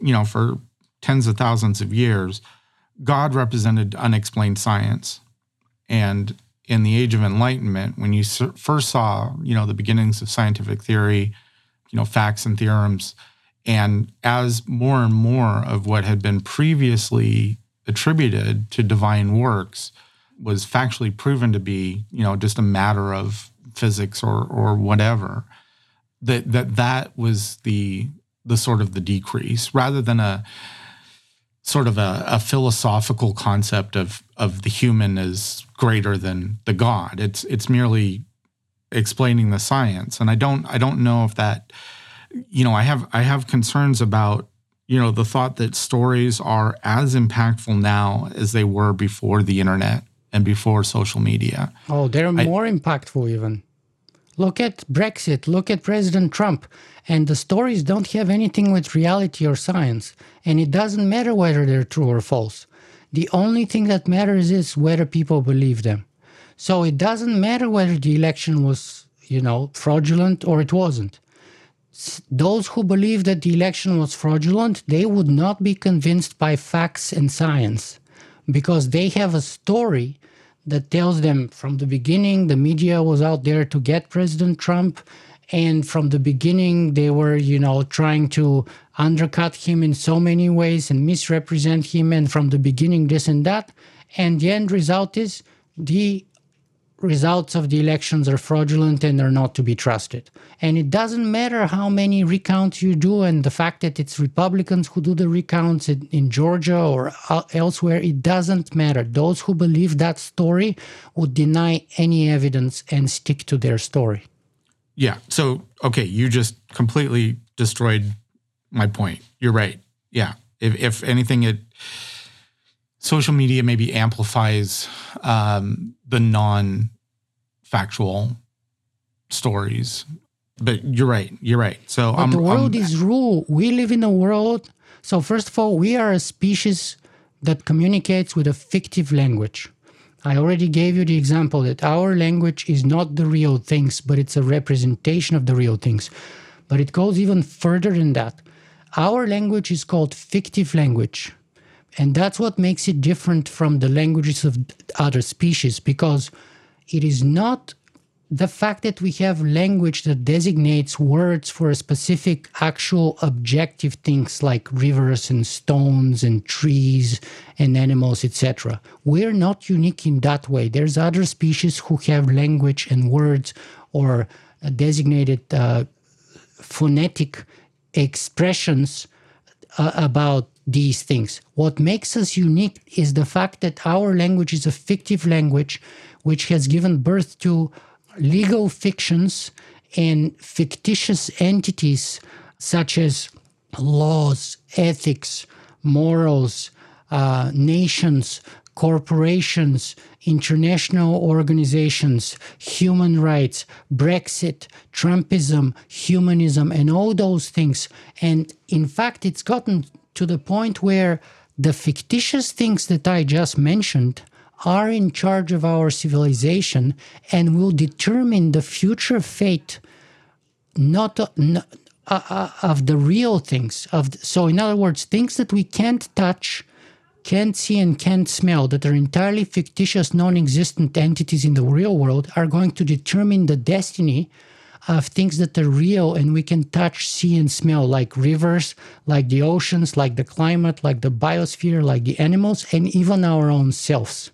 you know, for tens of thousands of years, God represented unexplained science. And in the age of enlightenment, when you first saw, you know, the beginnings of scientific theory, you know, facts and theorems, and as more and more of what had been previously attributed to divine works was factually proven to be, you know, just a matter of physics or or whatever, that that that was the the sort of the decrease rather than a sort of a, a philosophical concept of of the human as greater than the god. It's it's merely explaining the science, and I don't I don't know if that you know, I have I have concerns about you know the thought that stories are as impactful now as they were before the internet and before social media. Oh, they're I, more impactful even. Look at Brexit, look at President Trump, and the stories don't have anything with reality or science, and it doesn't matter whether they're true or false. The only thing that matters is whether people believe them. So it doesn't matter whether the election was, you know, fraudulent or it wasn't. Those who believe that the election was fraudulent, they would not be convinced by facts and science because they have a story that tells them from the beginning the media was out there to get President Trump. And from the beginning, they were, you know, trying to undercut him in so many ways and misrepresent him. And from the beginning, this and that. And the end result is the results of the elections are fraudulent and are not to be trusted. And it doesn't matter how many recounts you do, and the fact that it's Republicans who do the recounts in, in, Georgia or elsewhere, it doesn't matter. Those who believe that story would deny any evidence and stick to their story. Yeah. So, okay, you just completely destroyed my point. You're right. Yeah. If, if anything, it social media maybe amplifies um, the non factual stories. But you're right. You're right. So but the world I'm, is rule. We live in a world. So first of all, we are a species that communicates with a fictive language. I already gave you the example that our language is not the real things, but it's a representation of the real things. But it goes even further than that. Our language is called fictive language. And that's what makes it different from the languages of other species because it is not the fact that we have language that designates words for specific actual objective things like rivers and stones and trees and animals etc we're not unique in that way there's other species who have language and words or designated uh, phonetic expressions uh, about these things. What makes us unique is the fact that our language is a fictive language which has given birth to legal fictions and fictitious entities such as laws, ethics, morals, uh, nations, corporations, international organizations, human rights, Brexit, Trumpism, humanism, and all those things. And in fact, it's gotten to the point where the fictitious things that I just mentioned are in charge of our civilization and will determine the future fate not, uh, uh, of the real things of the, so in other words things that we can't touch can't see and can't smell that are entirely fictitious non-existent entities in the real world are going to determine the destiny of things that are real and we can touch, see, and smell, like rivers, like the oceans, like the climate, like the biosphere, like the animals, and even our own selves,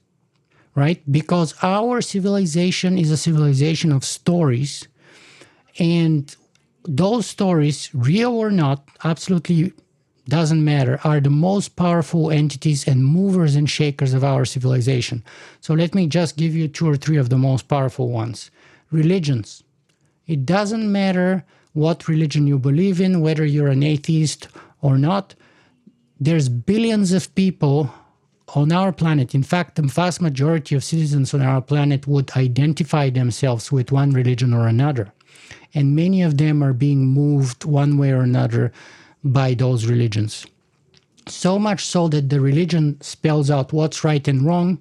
right? Because our civilization is a civilization of stories. And those stories, real or not, absolutely doesn't matter, are the most powerful entities and movers and shakers of our civilization. So let me just give you two or three of the most powerful ones religions it doesn't matter what religion you believe in, whether you're an atheist or not. There's billions of people on our planet. In fact, the vast majority of citizens on our planet would identify themselves with one religion or another. And many of them are being moved one way or another by those religions. So much so that the religion spells out what's right and wrong,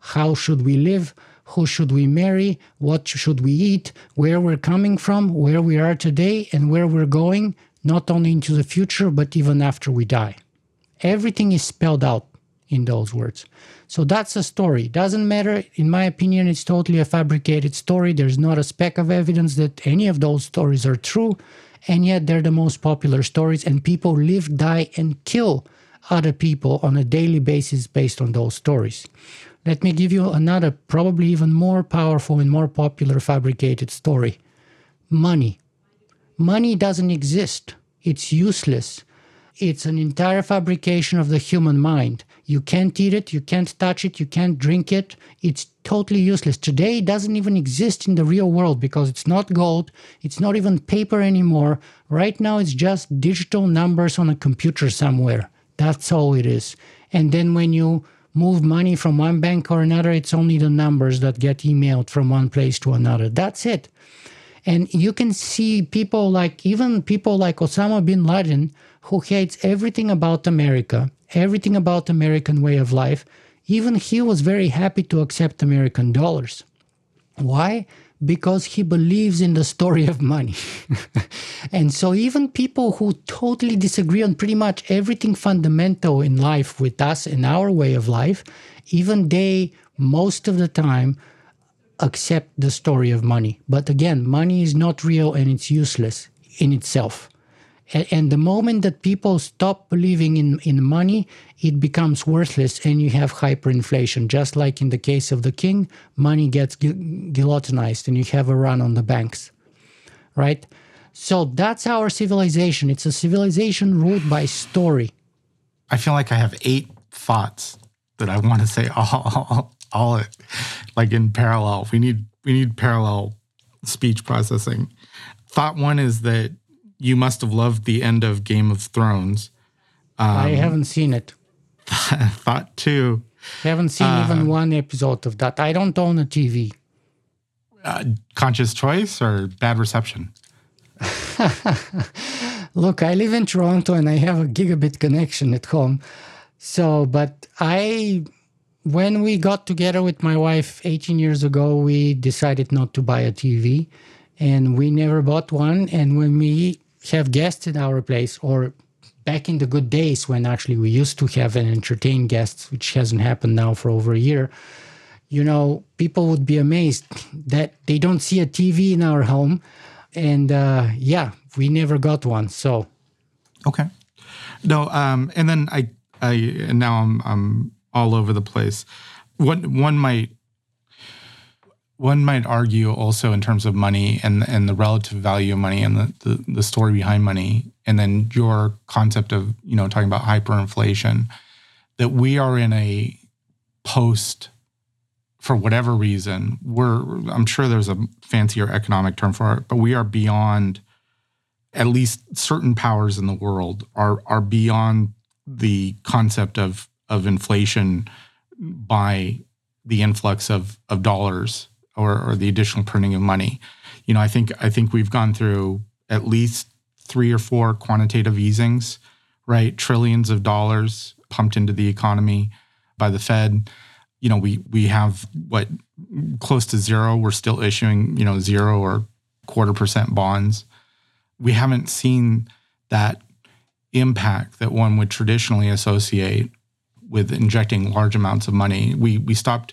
how should we live, who should we marry, what should we eat, where we're coming from, where we are today, and where we're going, not only into the future, but even after we die. Everything is spelled out in those words. So that's a story. Doesn't matter, in my opinion, it's totally a fabricated story. There's not a speck of evidence that any of those stories are true, and yet they're the most popular stories, and people live, die, and kill other people on a daily basis based on those stories. Let me give you another, probably even more powerful and more popular fabricated story money. Money doesn't exist, it's useless. It's an entire fabrication of the human mind. You can't eat it, you can't touch it, you can't drink it. It's totally useless. Today, it doesn't even exist in the real world because it's not gold, it's not even paper anymore. Right now, it's just digital numbers on a computer somewhere. That's all it is. And then when you move money from one bank or another, it's only the numbers that get emailed from one place to another. That's it. And you can see people like, even people like Osama bin Laden, who hates everything about America, everything about American way of life. Even he was very happy to accept American dollars. Why? Because he believes in the story of money. and so, even people who totally disagree on pretty much everything fundamental in life with us and our way of life, even they, most of the time, accept the story of money. But again, money is not real and it's useless in itself. And, the moment that people stop believing in, in money, it becomes worthless and you have hyperinflation. Just like in the case of the king, money gets guillotinized and you have a run on the banks, right? So that's our civilization. It's a civilization ruled by story. I feel like I have eight thoughts that I want to say all, all like in parallel. We need we need parallel speech processing. Thought one is that you must have loved the end of Game of Thrones. Um, I haven't seen it. thought too. I haven't seen uh, even one episode of that. I don't own a TV. Uh, conscious choice or bad reception? Look, I live in Toronto and I have a gigabit connection at home. So, but I when we got together with my wife 18 years ago, we decided not to buy a TV and we never bought one. And when we have guests at our place, or back in the good days when actually we used to have and entertain guests, which hasn't happened now for over a year, you know, people would be amazed that they don't see a TV in our home. And uh, yeah, we never got one. So, okay. No, um, and then I, I, now I'm, I'm all over the place. One one might one might argue also in terms of money and and the relative value of money and the, the, the story behind money, and then your concept of you know talking about hyperinflation, that we are in a post for whatever reason we're i'm sure there's a fancier economic term for it but we are beyond at least certain powers in the world are are beyond the concept of of inflation by the influx of of dollars or, or the additional printing of money. You know, I think I think we've gone through at least three or four quantitative easings, right? Trillions of dollars pumped into the economy by the Fed. You know, we we have what close to zero. We're still issuing, you know, zero or quarter percent bonds. We haven't seen that impact that one would traditionally associate with injecting large amounts of money. We we stopped.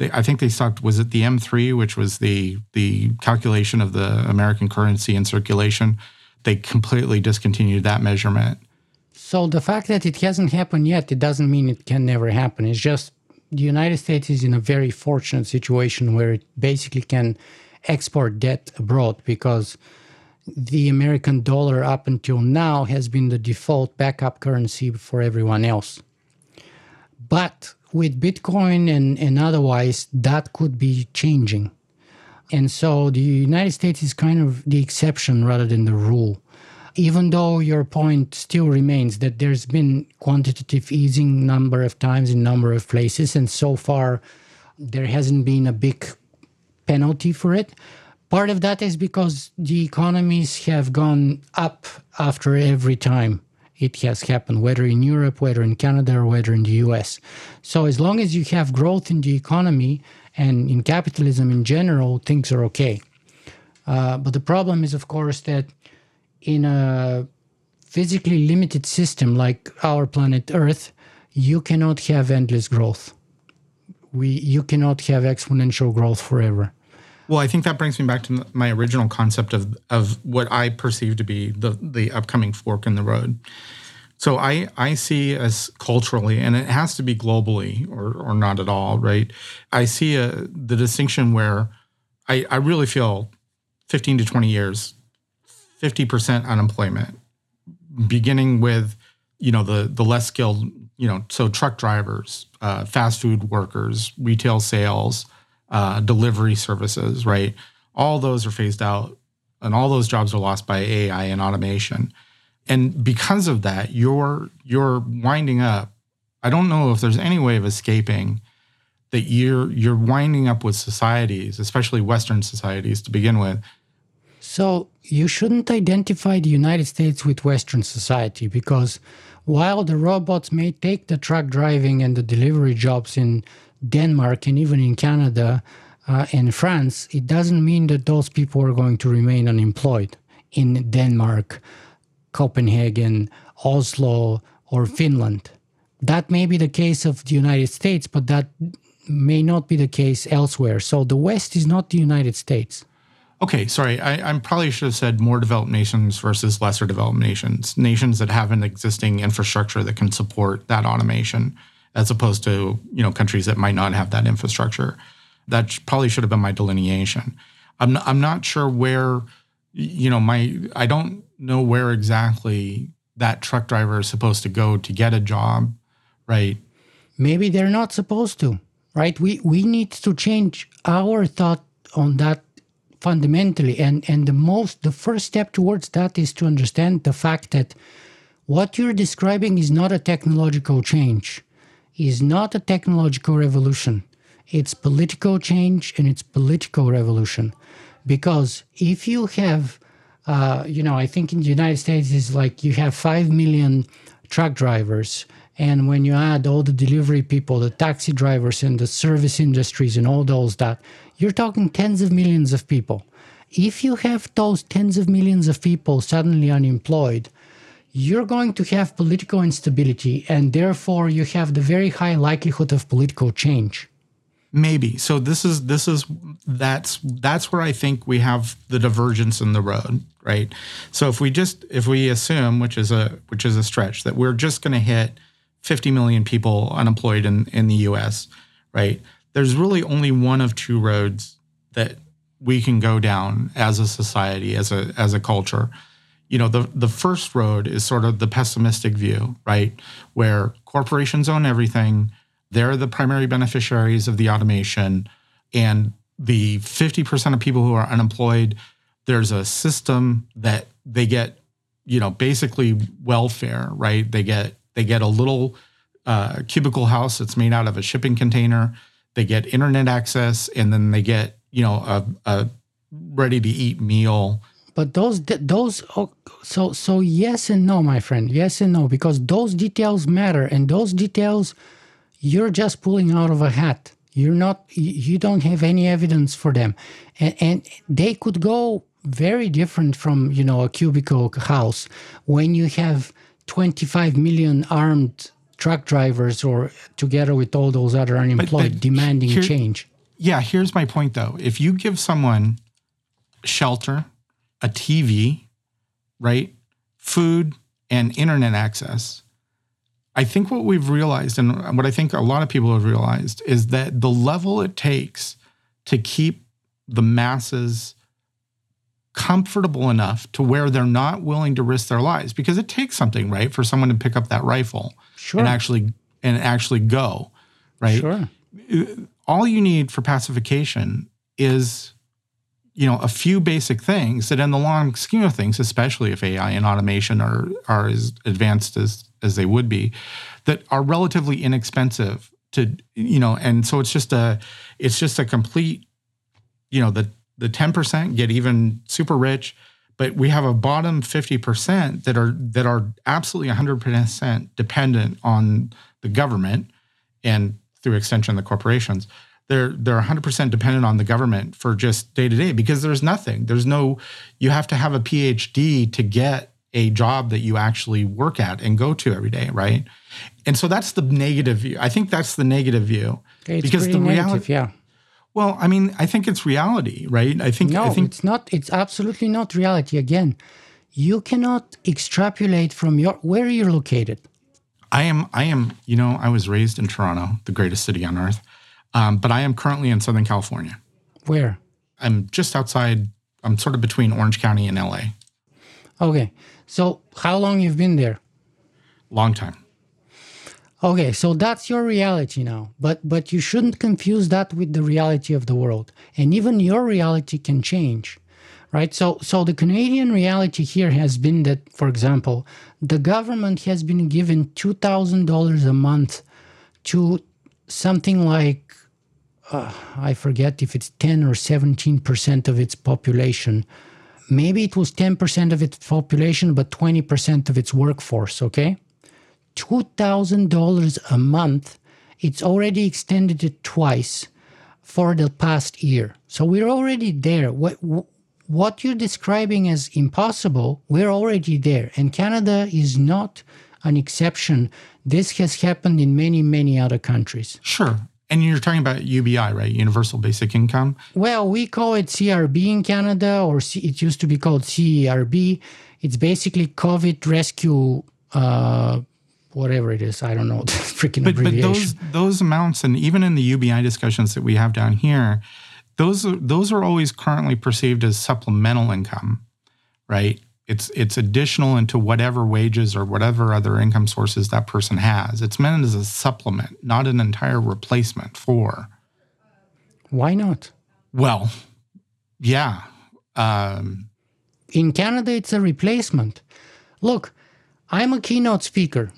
They, I think they stopped. Was it the M3, which was the the calculation of the American currency in circulation? They completely discontinued that measurement. So the fact that it hasn't happened yet, it doesn't mean it can never happen. It's just the United States is in a very fortunate situation where it basically can export debt abroad because the American dollar up until now has been the default backup currency for everyone else. But with Bitcoin and, and otherwise, that could be changing. And so the United States is kind of the exception rather than the rule. Even though your point still remains that there's been quantitative easing number of times in number of places, and so far there hasn't been a big penalty for it. Part of that is because the economies have gone up after every time it has happened, whether in Europe, whether in Canada, or whether in the US. So, as long as you have growth in the economy and in capitalism in general, things are okay. Uh, but the problem is, of course, that in a physically limited system like our planet Earth, you cannot have endless growth. We, you cannot have exponential growth forever. Well, I think that brings me back to my original concept of of what I perceive to be the the upcoming fork in the road. So I I see as culturally, and it has to be globally or or not at all, right? I see a, the distinction where I I really feel 15 to 20 years, 50% unemployment, beginning with you know the the less skilled you know so truck drivers uh, fast food workers retail sales uh, delivery services right? All those are phased out and all those jobs are lost by ai and automation. And because of that you're you're winding up i don't know if there's any way of escaping that you're you're winding up with societies especially western societies to begin with. So you shouldn't identify the United States with Western society because while the robots may take the truck driving and the delivery jobs in Denmark and even in Canada uh, and France, it doesn't mean that those people are going to remain unemployed in Denmark, Copenhagen, Oslo, or Finland. That may be the case of the United States, but that may not be the case elsewhere. So the West is not the United States. Okay, sorry. I, I, probably should have said more developed nations versus lesser developed nations. Nations that have an existing infrastructure that can support that automation, as opposed to you know countries that might not have that infrastructure. That probably should have been my delineation. I'm not, I'm not sure where, you know, my I don't know where exactly that truck driver is supposed to go to get a job, right? Maybe they're not supposed to, right? We we need to change our thought on that fundamentally and and the most the first step towards that is to understand the fact that what you're describing is not a technological change is not a technological revolution it's political change and it's political revolution because if you have uh, you know i think in the united states is like you have 5 million truck drivers and when you add all the delivery people the taxi drivers and the service industries and all those that you're talking tens of millions of people. If you have those tens of millions of people suddenly unemployed, you're going to have political instability, and therefore you have the very high likelihood of political change. Maybe. So this is this is that's that's where I think we have the divergence in the road, right? So if we just if we assume, which is a which is a stretch, that we're just going to hit 50 million people unemployed in in the U.S., right? there's really only one of two roads that we can go down as a society, as a as a culture. You know, the the first road is sort of the pessimistic view, right? Where corporations own everything, they're the primary beneficiaries of the automation, and the 50% of people who are unemployed, there's a system that they get, you know, basically welfare, right? They get they get a little uh, cubicle house that's made out of a shipping container they get internet access, and then they get you know a, a ready to eat meal. But those those oh, so so yes and no, my friend. Yes and no, because those details matter, and those details you're just pulling out of a hat. You're not. You don't have any evidence for them, and, and they could go very different from you know a cubicle house when you have 25 million armed truck drivers or together with all those other unemployed but, but demanding here, change. Yeah, here's my point though. If you give someone shelter, a TV, right, food, and internet access, I think what we've realized, and what I think a lot of people have realized, is that the level it takes to keep the masses comfortable enough to where they're not willing to risk their lives because it takes something right for someone to pick up that rifle sure. and actually and actually go right? Sure. All you need for pacification is you know a few basic things that in the long scheme of things especially if ai and automation are are as advanced as as they would be that are relatively inexpensive to you know and so it's just a it's just a complete you know the the 10% get even super rich, but we have a bottom 50% that are that are absolutely 100% dependent on the government and through extension the corporations. They're they're 100% dependent on the government for just day to day because there's nothing. There's no you have to have a PhD to get a job that you actually work at and go to every day, right? And so that's the negative view. I think that's the negative view. Okay, because the reality, yeah. Well, I mean, I think it's reality, right? I think no, I think it's not. It's absolutely not reality. Again, you cannot extrapolate from your where you're located. I am. I am. You know, I was raised in Toronto, the greatest city on earth, um, but I am currently in Southern California. Where? I'm just outside. I'm sort of between Orange County and LA. Okay, so how long you've been there? long time. Okay, so that's your reality now. But but you shouldn't confuse that with the reality of the world. And even your reality can change. Right? So so the Canadian reality here has been that for example, the government has been given $2000 a month to something like uh, I forget if it's 10 or 17% of its population. Maybe it was 10% of its population, but 20% of its workforce, okay? $2,000 a month, it's already extended it twice for the past year. So we're already there. What, what you're describing as impossible, we're already there. And Canada is not an exception. This has happened in many, many other countries. Sure. And you're talking about UBI, right? Universal Basic Income? Well, we call it CRB in Canada, or C- it used to be called CERB. It's basically COVID rescue uh, whatever it is. I don't know the freaking but, abbreviation. But those those amounts, and even in the UBI discussions that we have down here, those those are always currently perceived as supplemental income, right? It's it's additional into whatever wages or whatever other income sources that person has. It's meant as a supplement, not an entire replacement for. Why not? Well, yeah. Um, in Canada, it's a replacement. Look, I'm a keynote speaker.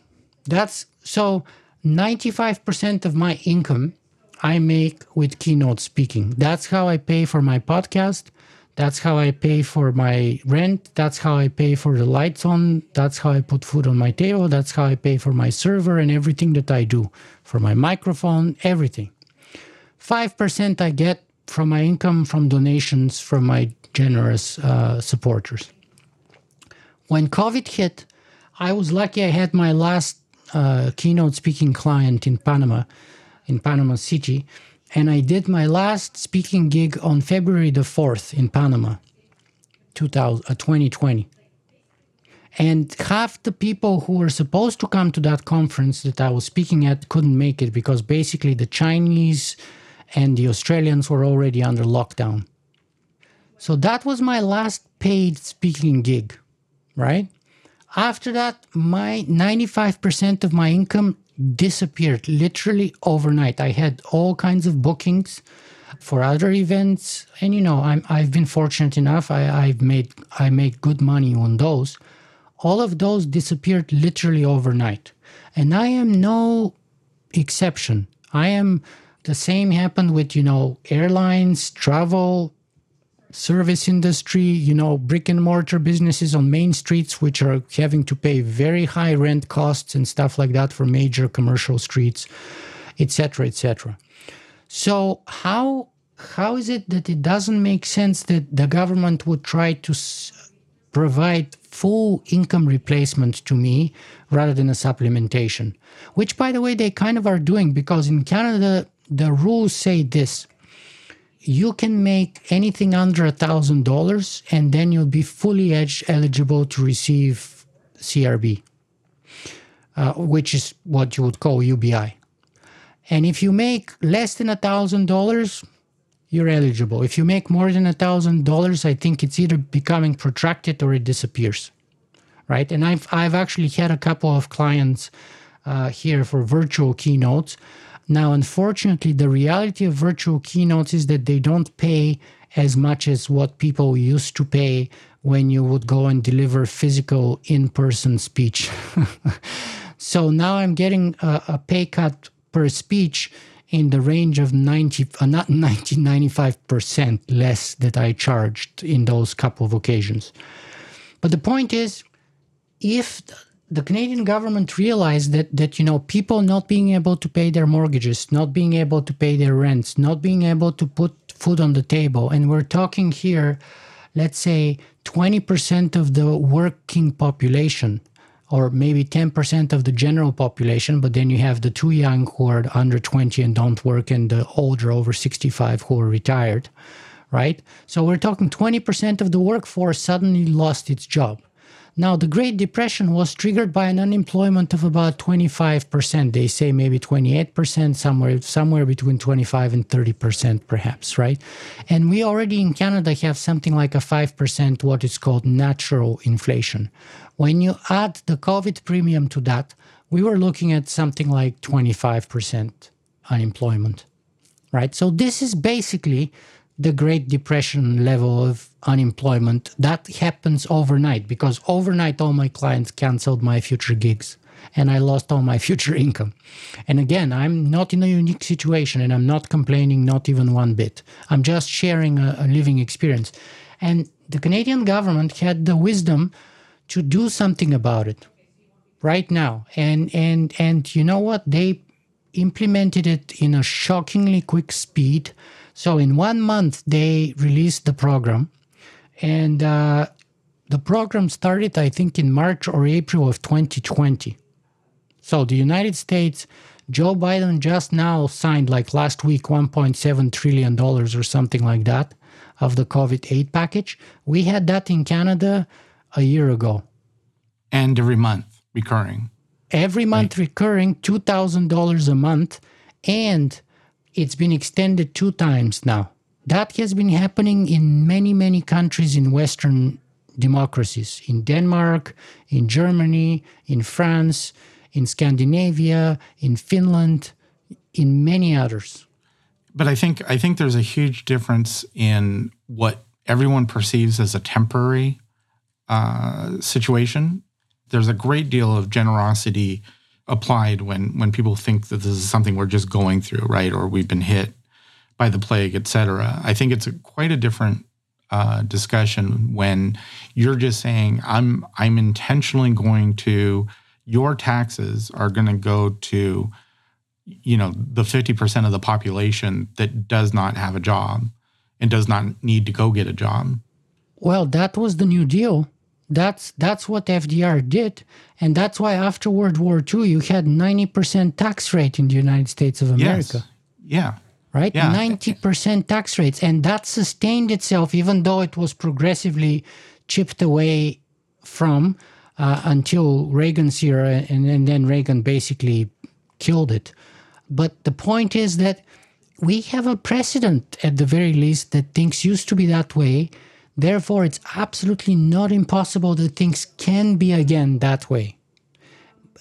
That's so 95% of my income I make with keynote speaking. That's how I pay for my podcast. That's how I pay for my rent. That's how I pay for the lights on. That's how I put food on my table. That's how I pay for my server and everything that I do for my microphone, everything. 5% I get from my income from donations from my generous uh, supporters. When COVID hit, I was lucky I had my last uh, keynote speaking client in Panama, in Panama City, and I did my last speaking gig on February the 4th in Panama, 2000, uh, 2020. And half the people who were supposed to come to that conference that I was speaking at couldn't make it because basically the Chinese and the Australians were already under lockdown. So that was my last paid speaking gig, right? After that, my 95% of my income disappeared literally overnight. I had all kinds of bookings for other events, and you know, I'm I've been fortunate enough. I, I've made I made good money on those. All of those disappeared literally overnight, and I am no exception. I am the same happened with you know airlines, travel, service industry, you know, brick and mortar businesses on main streets, which are having to pay very high rent costs and stuff like that for major commercial streets, etc., etc. So how how is it that it doesn't make sense that the government would try to s- provide full income replacement to me rather than a supplementation? Which, by the way, they kind of are doing because in Canada the rules say this you can make anything under a thousand dollars and then you'll be fully edge eligible to receive crb uh, which is what you would call ubi and if you make less than a thousand dollars you're eligible. If you make more than a thousand dollars i think it's either becoming protracted or it disappears right? And i've, I've actually had a couple of clients uh, here for virtual keynotes now, unfortunately, the reality of virtual keynotes is that they don't pay as much as what people used to pay when you would go and deliver physical in person speech. so now I'm getting a, a, pay cut per speech in the range of 90, uh, not 90, 95% less that I charged in those couple of occasions. But the point is, if the Canadian government realized that that you know people not being able to pay their mortgages, not being able to pay their rents, not being able to put food on the table, and we're talking here, let's say, 20% of the working population, or maybe 10% of the general population, but then you have the too young who are under 20 and don't work, and the older over 65 who are retired, right? So we're talking 20% of the workforce suddenly lost its job. Now, the Great Depression was triggered by an unemployment of about 25%. They say maybe 28%, somewhere somewhere between 25 and 30% perhaps, right? And we already in Canada have something like a 5% what is called natural inflation. When you add the COVID premium to that, we were looking at something like 25% unemployment, right? So this is basically the Great Depression level of unemployment. That happens overnight because overnight all my clients canceled my future gigs and I lost all my future income. And again, I'm not in a unique situation and I'm not complaining, not even one bit. I'm just sharing a, a living experience. And the Canadian government had the wisdom to do something about it right now. And and and you know what? They implemented it in a shockingly quick speed so in one month, they released the program, and uh, the program started, I think, in March or April of 2020. So the United States, Joe Biden just now signed, like last week, 1.7 trillion dollars or something like that of the COVID aid package. We had that in Canada a year ago. And every month recurring. Every month right. recurring, $2,000 a month. And it's been extended two times now. That has been happening in many, many countries in Western democracies in Denmark, in Germany, in France, in Scandinavia, in Finland, in many others. But I think I think there's a huge difference in what everyone perceives as a temporary uh, situation. There's a great deal of generosity applied when when people think that this is something we're just going through, right, or we've been hit by the plague, et cetera. I think it's a, quite a different uh, discussion when you're just saying, "I'm I'm intentionally going to." Your taxes are going to go to, you know, the fifty percent of the population that does not have a job and does not need to go get a job. Well, that was the New Deal. That's that's what FDR did, and that's why after World War II you had ninety percent tax rate in the United States of America. Yes. Yeah. Right, ninety yeah. percent tax rates, and that sustained itself even though it was progressively chipped away from uh, until Reagan's era, and, and then Reagan basically killed it. But the point is that we have a precedent, at the very least, that things used to be that way Therefore, it's absolutely not impossible that things can be again that way.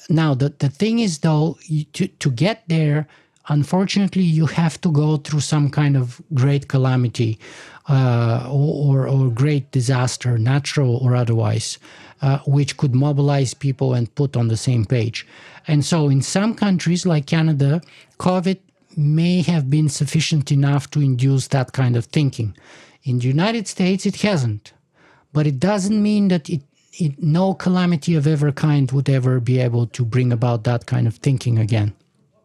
Now, the, the thing is, though, to, to get there, unfortunately, you have to go through some kind of great calamity uh, or, or great disaster, natural or otherwise, uh, which could mobilize people and put on the same page. And so, in some countries like Canada, COVID may have been sufficient enough to induce that kind of thinking. In the United States, it hasn't. But it doesn't mean that it, it, no calamity of ever kind would ever be able to bring about that kind of thinking again.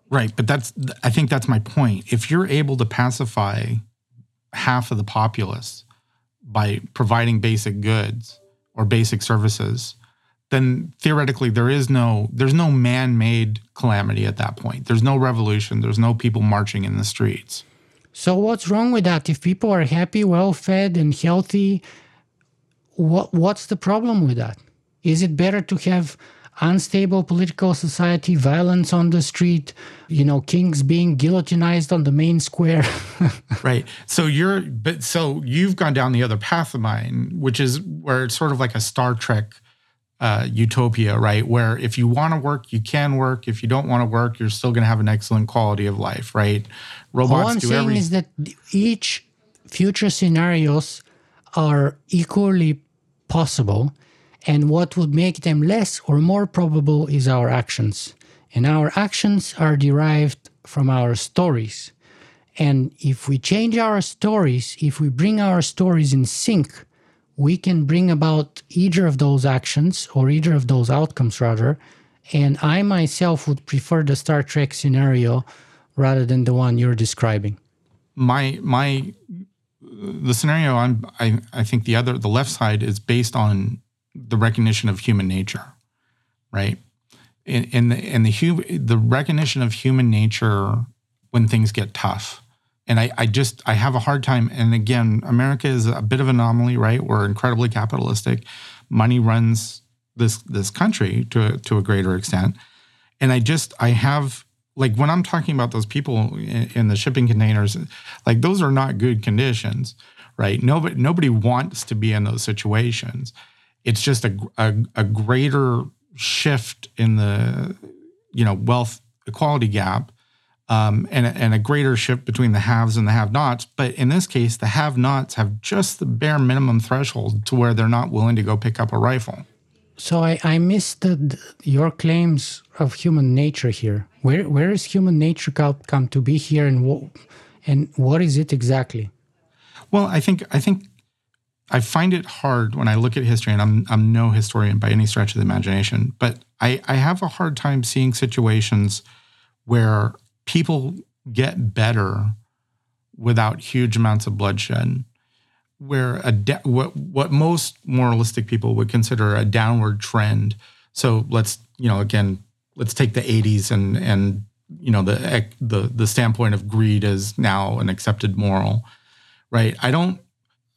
Right. But that's, I think that's my point. If you're able to pacify half of the populace by providing basic goods or basic services, then theoretically there is no there's no man-made calamity at that point. There's no revolution, there's no people marching in the streets. So what's wrong with that? If people are happy, well fed, and healthy, what what's the problem with that? Is it better to have unstable political society, violence on the street, you know, kings being guillotinized on the main square. right. So you're, but so you've gone down the other path of mine, which is where it's sort of like a Star Trek uh, utopia, right? Where if you want to work, you can work. If you don't want to work, you're still going to have an excellent quality of life, right? Robots All I'm saying every- is that each future scenarios are equally possible, and what would make them less or more probable is our actions. And our actions are derived from our stories. And if we change our stories, if we bring our stories in sync we can bring about either of those actions or either of those outcomes rather. And i myself would prefer the star trek scenario rather than the one you're describing. My my the scenario i'm i, I think the other the left side is based on the recognition of human nature right? In, in the in the hu- the recognition of human nature when things get tough and I, I just I have a hard time. And again, America is a bit of an anomaly, right? We're incredibly capitalistic, money runs this this country to to a greater extent. And I just I have like when I'm talking about those people in, in the shipping containers, like those are not good conditions, right? Nobody nobody wants to be in those situations. It's just a, a, a greater shift in the you know wealth equality gap um, and, and a greater shift between the haves and the have-nots. But in this case, the have-nots have just the bare minimum threshold to where they're not willing to go pick up a rifle. So I, I missed the, your claims of human nature here. Where where is human nature come to be here, and what and what is it exactly? Well, I think I think I find it hard when I look at history, and I'm I'm no historian by any stretch of the imagination, but I, I have a hard time seeing situations where people get better without huge amounts of bloodshed where a de- what what most moralistic people would consider a downward trend. So let's you know again let's take the 80s and and you know the the the standpoint of greed is now an accepted moral right? I don't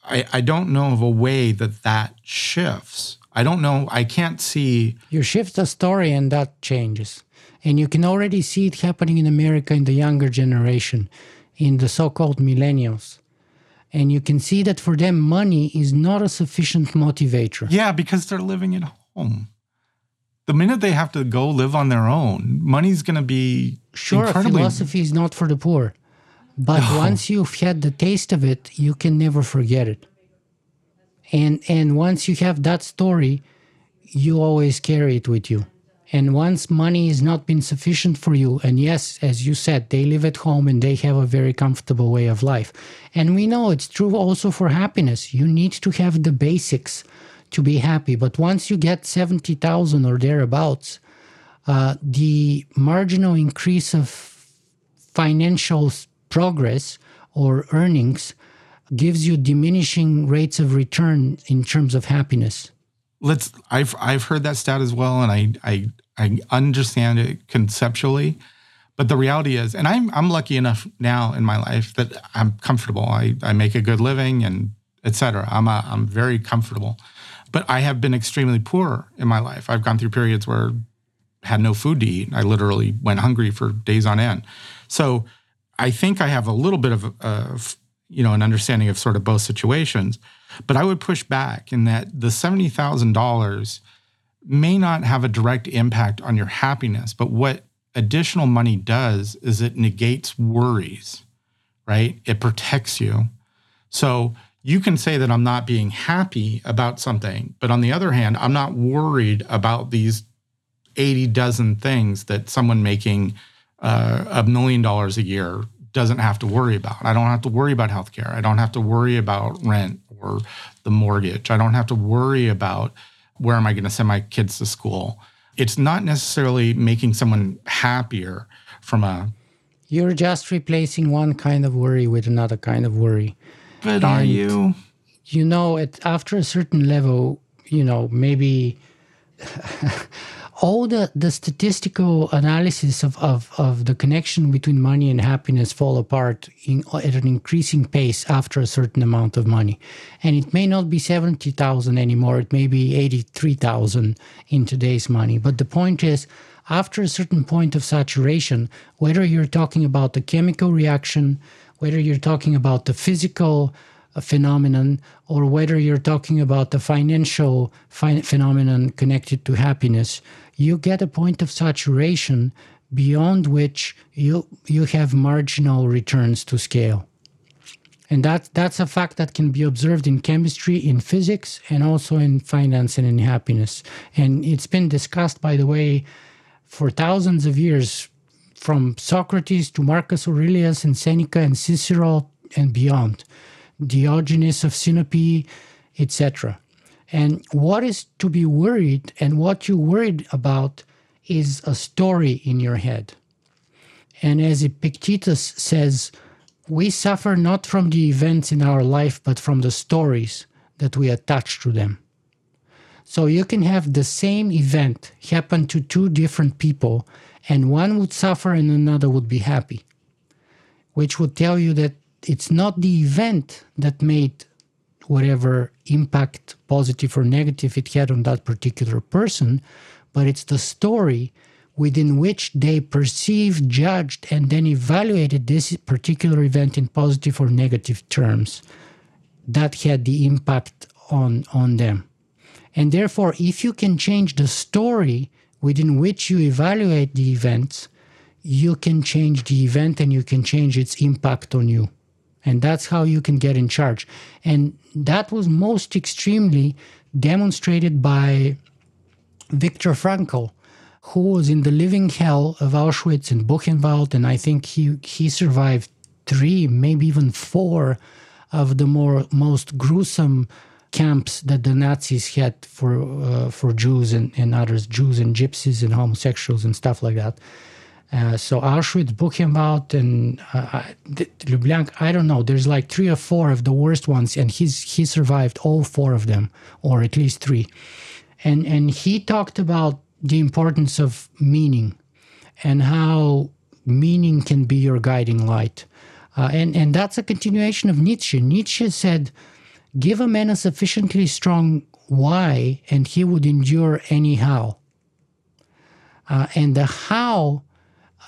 i i don't know of a way that that shifts. I don't know i can't see you shift the story and that changes and you can already see it happening in America in the younger generation, in the so called millennials. And you can see that for them, money is not a sufficient motivator. Yeah, because they're living at home. The minute they have to go live on their own, money's going to be sure. Incredibly... Philosophy is not for the poor, but no. once you've had the taste of it, you can never forget it. And and once you have that story, you always carry it with you. And once money has not been sufficient for you, and yes, as you said, they live at home and they have a very comfortable way of life. And we know it's true also for happiness. You need to have the basics to be happy. But once you get 70,000 or thereabouts, uh, the marginal increase of financial progress or earnings gives you diminishing rates of return in terms of happiness let's I've I've heard that stat as well, and I I I understand it conceptually. But the reality is, and I'm I'm lucky enough now in my life that I'm comfortable. I, I make a good living and etc. I'm a, I'm very comfortable. But I have been extremely poor in my life. I've gone through periods where I had no food to eat. I literally went hungry for days on end. So I think I have a little bit of, of you know an understanding of sort of both situations. But I would push back in that the $70,000 may not have a direct impact on your happiness, but what additional money does is it negates worries, right? It protects you. So you can say that I'm not being happy about something, but on the other hand, I'm not worried about these 80 dozen things that someone making uh, a million dollars a year doesn't have to worry about. I don't have to worry about healthcare. I don't have to worry about rent or the mortgage. I don't have to worry about where am I going to send my kids to school. It's not necessarily making someone happier from a. You're just replacing one kind of worry with another kind of worry. But and, are you? You know, at, after a certain level, you know, maybe all the, the statistical analysis of, of, of the connection between money and happiness fall apart in, at an increasing pace after a certain amount of money. And it may not be 70,000 anymore, it may be 83,000 in today's money. But the point is, after a certain point of saturation, whether you're talking about the chemical reaction, whether you're talking about the physical uh, phenomenon or whether you're talking about the financial fi- phenomenon connected to happiness, you get a point of saturation beyond which you you have marginal returns to scale. And that, that's a fact that can be observed in chemistry, in physics, and also in finance and in happiness. And it's been discussed, by the way, for thousands of years, from Socrates to Marcus Aurelius and Seneca and Cicero and beyond. Diogenes of Sinope, etc. And what is to be worried and what you're worried about is a story in your head. And as Epictetus says, we suffer not from the events in our life, but from the stories that we attach to them. So you can have the same event happen to two different people, and one would suffer and another would be happy, which would tell you that it's not the event that made whatever impact, positive or negative, it had on that particular person, but it's the story within which they perceived, judged, and then evaluated this particular event in positive or negative terms that had the impact on, on them. And therefore, if you can change the story within which you evaluate the events, you can change the event and you can change its impact on you. And that's how you can get in charge. And that was most extremely demonstrated by Viktor Frankl, who was in the living hell of Auschwitz and Buchenwald. And I think he, he survived three, maybe even four of the more most gruesome camps that the Nazis had for uh, for Jews and, and others, Jews and gypsies and homosexuals and stuff like that. Uh, so Auschwitz, Buchenwald, and uh, Lubyanka, I don't know. There's like three or four of the worst ones, and he's he survived all four of them, or at least three. And and he talked about the importance of meaning, and how meaning can be your guiding light. Uh, and and that's a continuation of Nietzsche. Nietzsche said, "Give a man a sufficiently strong why, and he would endure anyhow." Uh, and the how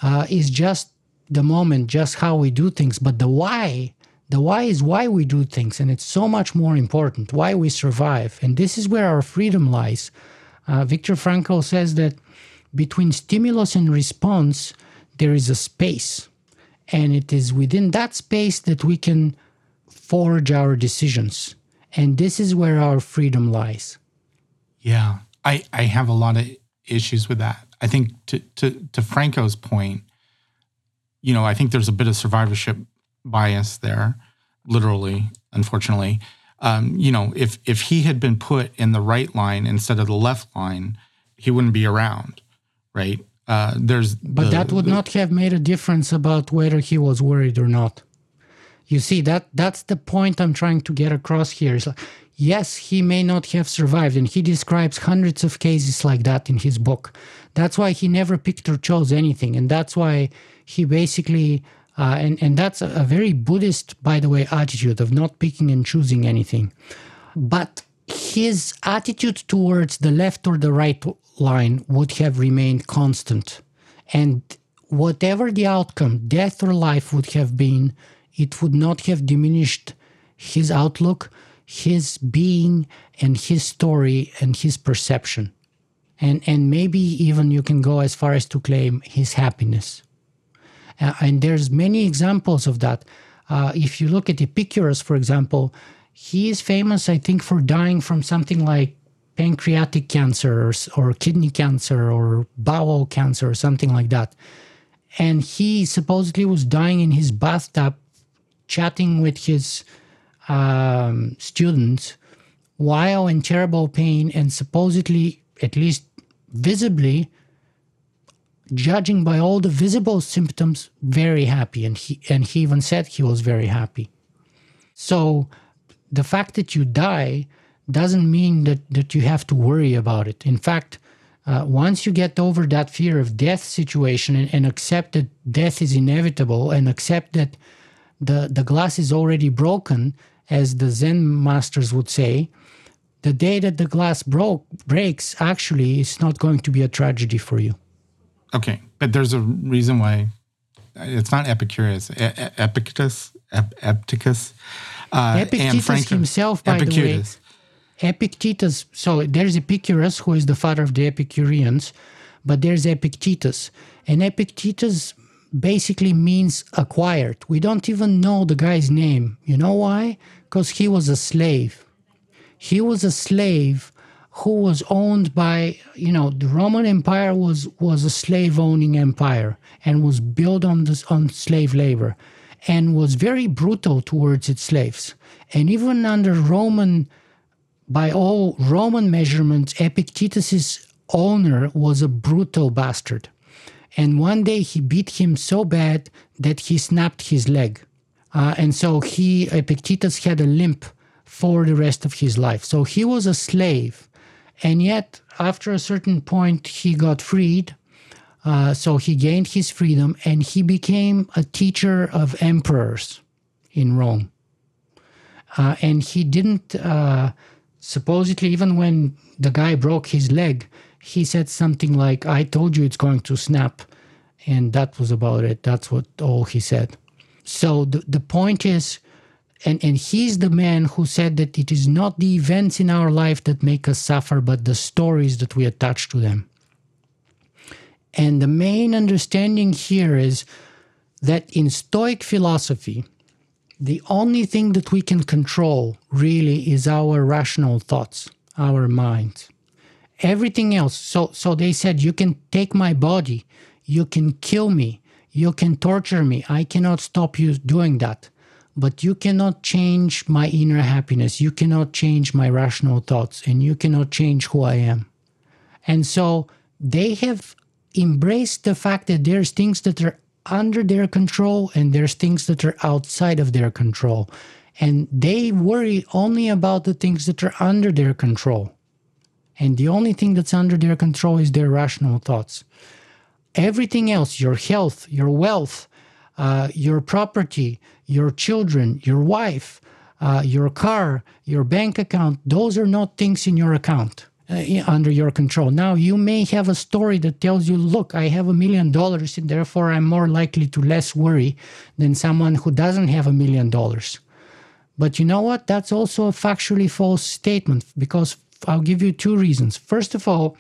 uh, is just the moment, just how we do things. But the why, the why is why we do things, and it's so much more important. Why we survive, and this is where our freedom lies. Uh, Viktor Frankl says that between stimulus and response, there is a space, and it is within that space that we can forge our decisions. And this is where our freedom lies. Yeah, I, I have a lot of issues with that. I think to to to Frankl's point, you know, I think there's a bit of survivorship bias there, literally, unfortunately. Um, you know, if if he had been put in the right line instead of the left line, he wouldn't be around, right? Uh, there's but the, that would the, not have made a difference about whether he was worried or not. You see that that's the point I'm trying to get across here. like, yes, he may not have survived, and he describes hundreds of cases like that in his book. That's why he never picked or chose anything, and that's why he basically uh, and and that's a, a very Buddhist, by the way, attitude of not picking and choosing anything. But his attitude towards the left or the right line would have remained constant, and whatever the outcome, death or life, would have been, it would not have diminished his outlook, his being, and his story and his perception and and maybe even you can go as far as to claim his happiness. Uh, and there's many examples of that. Uh, if you look at Epicurus, for example, he is famous, I think, for dying from something like pancreatic cancer or, or kidney cancer or bowel cancer or something like that. And he supposedly was dying in his bathtub, chatting with his um, students while in terrible pain and supposedly, at least visibly, judging by all the visible symptoms, very happy. And he, and he even said he was very happy. So the fact that you die doesn't mean that, that you have to worry about it. In fact, uh, once you get over that fear of death situation and, and, accept that death is inevitable and accept that the, the glass is already broken, as the Zen masters would say, the day that the glass broke breaks actually is not going to be a tragedy for you. Okay but there's a reason why it's not epicurus e- epictetus Ep- epictetus uh, epictetus himself by epictetus. the way. Epictetus. So there's epicurus who is the father of the epicureans but there's epictetus. And epictetus basically means acquired. We don't even know the guy's name. You know why? Because he was a slave he was a slave who was owned by you know the roman empire was was a slave owning empire and was built on this on slave labor and was very brutal towards its slaves. And even under roman by all roman measurements epictetus's owner was a brutal bastard. And one day he beat him so bad that he snapped his leg. Uh, and so he epictetus had a limp for the rest of his life. So he was a slave. And yet, after a certain point, he got freed. Uh, so he gained his freedom and he became a teacher of emperors in Rome. Uh, and he didn't, uh, supposedly, even when the guy broke his leg, he said something like, I told you it's going to snap. And that was about it. That's what all he said. So the, the point is, and, and he's the man who said that it is not the events in our life that make us suffer, but the stories that we attach to them. And the main understanding here is that in Stoic philosophy, the only thing that we can control really is our rational thoughts, our minds. Everything else, so, so they said, you can take my body, you can kill me, you can torture me, I cannot stop you doing that. But you cannot change my inner happiness, you cannot change my rational thoughts, and you cannot change who I am. And so they have embraced the fact that there's things that are under their control and there's things that are outside of their control. And they worry only about the things that are under their control. And the only thing that's under their control is their rational thoughts. Everything else, your health, your wealth, uh, your property, your children, your wife, uh, your car, your bank account, those are not things in your account uh, under your control. Now, you may have a story that tells you, look, I have a million dollars, and therefore I'm more likely to less worry than someone who doesn't have a million dollars. But you know what? That's also a factually false statement because I'll give you two reasons. First of all,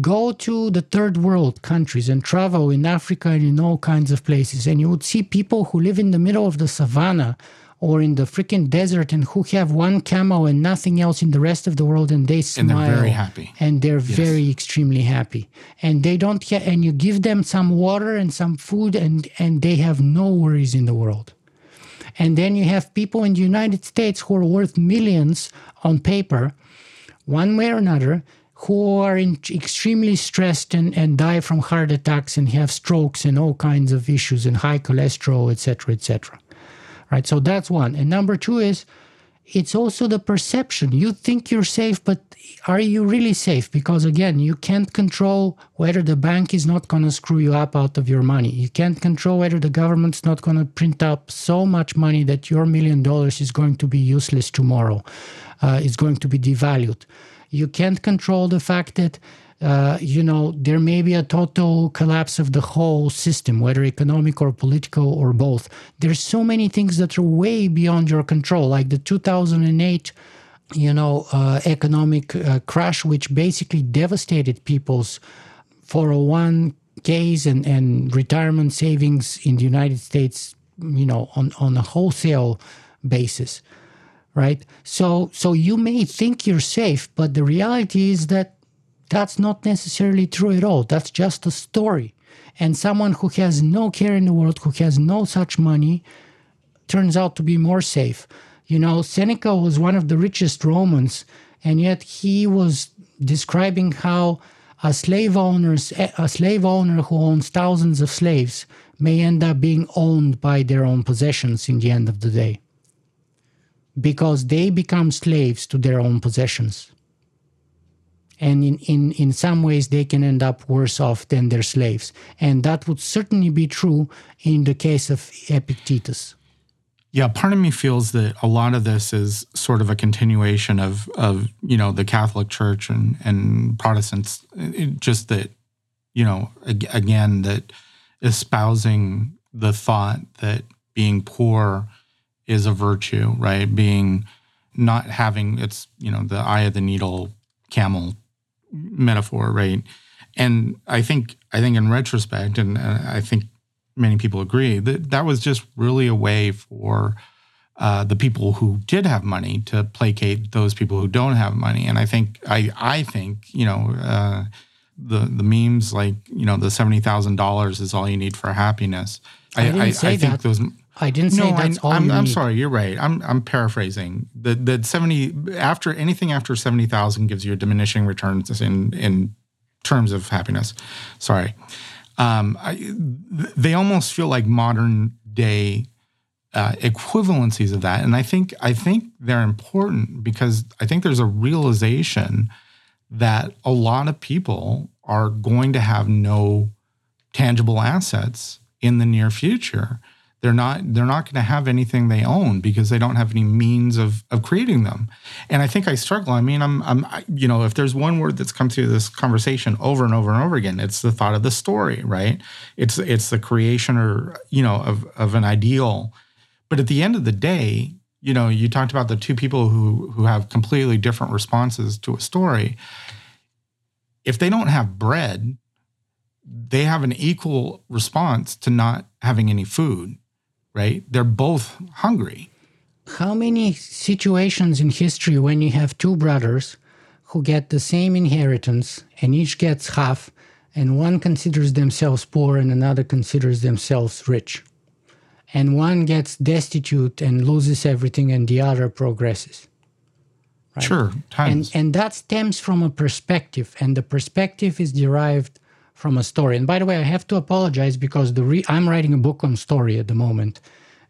go to the third world countries and travel in Africa and in all kinds of places, and you would see people who live in the middle of the savannah or in the freaking desert and who have one camel and nothing else in the rest of the world and they smile and they're very happy. And they're yes. very extremely happy. And they don't get and you give them some water and some food and and they have no worries in the world. And then you have people in the united states who are worth millions on paper one way or another who are extremely stressed and, and die from heart attacks and have strokes and all kinds of issues and high cholesterol etc etc right? So that's one. And number two is it's also the perception. You think you're safe, but are you really safe? Because again, you can't control whether the bank is not going to screw you up out of your money. You can't control whether the government's not going to print up so much money that your million dollars is going to be useless tomorrow. Uh, it's going to be devalued. You can't control the fact that uh, you know, there may be a total collapse of the whole system, whether economic or political or both. There's so many things that are way beyond your control, like the 2008, you know, uh, economic uh, crash, which basically devastated people's 401ks and, and retirement savings in the United States, you know, on, on a wholesale basis, right? So, so you may think you're safe, but the reality is that that's not necessarily true at all. That's just a story. And someone who has no care in the world, who has no such money, turns out to be more safe. You know, Seneca was one of the richest Romans, and yet he was describing how a slave owners a slave owner who owns thousands of slaves may end up being owned by their own possessions in the end of the day because they become slaves to their own possessions and in, in, in some ways they can end up worse off than their slaves. And that would certainly be true in the case of Epictetus. Yeah, part of me feels that a lot of this is sort of a continuation of of you know the Catholic Church and and Protestants. It, just that you know again that espousing the thought that being poor is a virtue, right? Being not having it's you know the eye of the needle camel metaphor, right? And I think I think in retrospect, and I think many people agree that that was just really a way for uh, the people who did have money to placate those people who don't have money. And I think I I think you know uh, the the memes like you know the seventy thousand dollars is all you need for happiness. I, I, I, I think that. those. I didn't say no, that's I'm, all. I'm, I'm sorry. You're right. I'm I'm paraphrasing. The the seventy after anything after seventy thousand gives you a diminishing returns in in terms of happiness. Sorry. Um, I, they almost feel like modern day uh, equivalencies of that, and I think I think they're important because I think there's a realization that a lot of people are going to have no tangible assets in the near future they're not they're not going to have anything they own because they don't have any means of of creating them. And i think i struggle. I mean i'm i'm you know if there's one word that's come through this conversation over and over and over again it's the thought of the story right? It's it's the creation or you know of of an ideal. But at the end of the day you know you talked about the two people who who have completely different responses to a story. If they don't have bread they have an equal response to not having any food right? They're both hungry. How many situations in history when you have two brothers who get the same inheritance and each gets half, and one considers themselves poor and another considers themselves rich? And one gets destitute and loses everything, and the other progresses. Right? Sure, times. And, and that stems from a perspective, and the perspective is derived from a story. And by the way, I have to apologize because the re- I'm writing a book on story at the moment,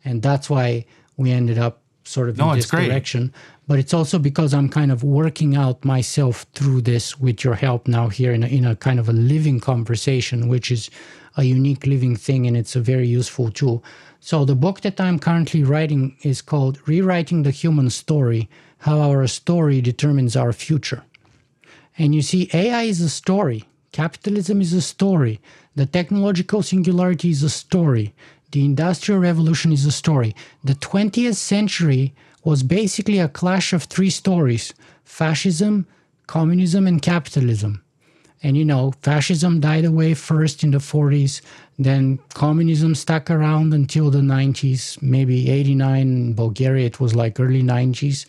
and that's why we ended up sort of no, in this direction. But it's also because I'm kind of working out myself through this with your help now here in a, in a kind of a living conversation, which is a unique living thing, and it's a very useful tool. So the book that I'm currently writing is called Rewriting the Human Story: How Our Story Determines Our Future. And you see, AI is a story Capitalism is a story. The technological singularity is a story. The Industrial Revolution is a story. The 20th century was basically a clash of three stories fascism, communism, and capitalism. And you know, fascism died away first in the 40s, then communism stuck around until the 90s, maybe 89 in Bulgaria, it was like early 90s.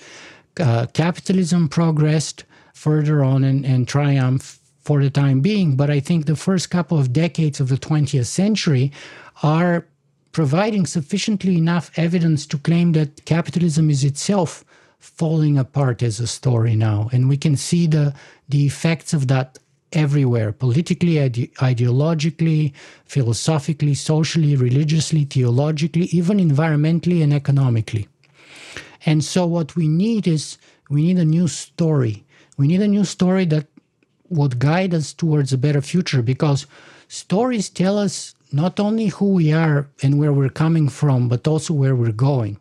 Uh, capitalism progressed further on and, and triumphed for the time being. But I think the first couple of decades of the 20th century are providing sufficiently enough evidence to claim that capitalism is itself falling apart as a story now. And we can see the, the effects of that everywhere politically, ide- ideologically, philosophically, socially, religiously, theologically, even environmentally and economically. And so, what we need is we need a new story. We need a new story that would guide us towards a better future because stories tell us not only who we are and where we're coming from, but also where we're going.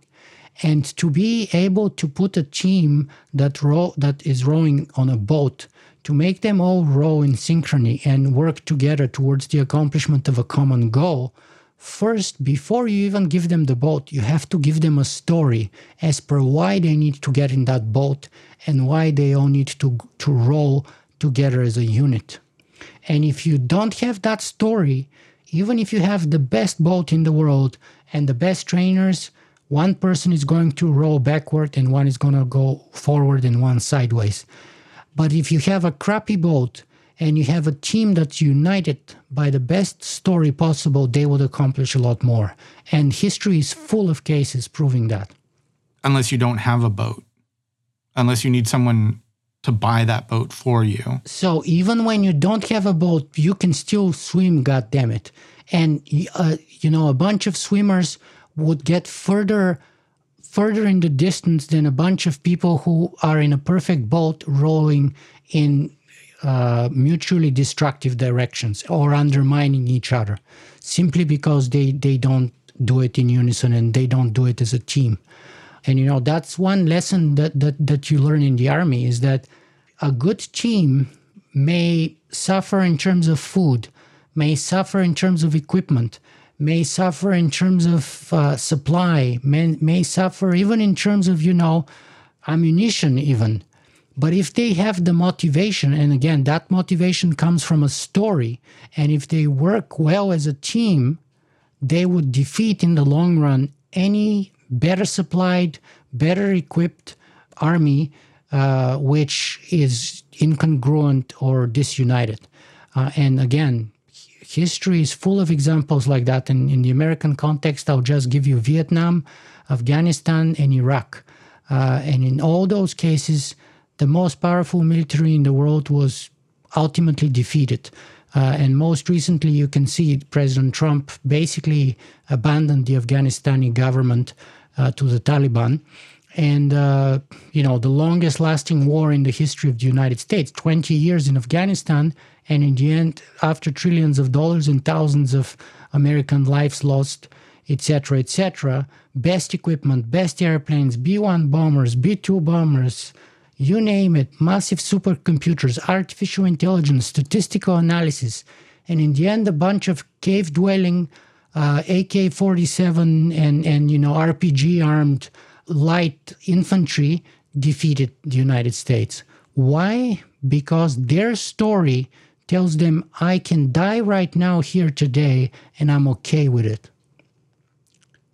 And to be able to put a team that row that is rowing on a boat, to make them all row in synchrony and work together towards the accomplishment of a common goal, first, before you even give them the boat, you have to give them a story as per why they need to get in that boat and why they all need to to row together as a unit. And if you don't have that story, even if you have the best boat in the world and the best trainers, one person is going to row backward and one is going to go forward and one sideways. But if you have a crappy boat and you have a team that's united by the best story possible, they would accomplish a lot more. And history is full of cases proving that. Unless you don't have a boat, unless you need someone to buy that boat for you. So even when you don't have a boat, you can still swim, God damn it! And uh, you know, a bunch of swimmers would get further further in the distance than a bunch of people who are in a perfect boat rowing in uh, mutually destructive directions or undermining each other simply because they, they don't do it in unison and they don't do it as a team. And you know, that's one lesson that, that, that you learn in the army is that a good team may suffer in terms of food, may suffer in terms of equipment, may suffer in terms of uh, supply, may, may suffer even in terms of, you know, ammunition, even. But if they have the motivation, and again, that motivation comes from a story, and if they work well as a team, they would defeat in the long run any better supplied, better equipped army uh, which is incongruent or disunited. Uh, and again, history is full of examples like that. And in the American context, I'll just give you Vietnam, Afghanistan, and Iraq. Uh, and in all those cases, the most powerful military in the world was ultimately defeated. Uh, and most recently, you can see President Trump basically abandoned the Afghanistani government to the Taliban. And, uh, you know, the longest lasting war in the history of the United States, 20 years in Afghanistan. And in the end, after trillions of dollars and thousands of American lives lost, etc., etc., best equipment, best airplanes, B 1 bombers, B 2 bombers, you name it, massive supercomputers, artificial intelligence, statistical analysis, and in the end, a bunch of cave dwelling uh, AK 47 and, and, you know, RPG armed light infantry defeated the United States. Why? Because their story tells them, I can die right now, here today, and I'm okay with it.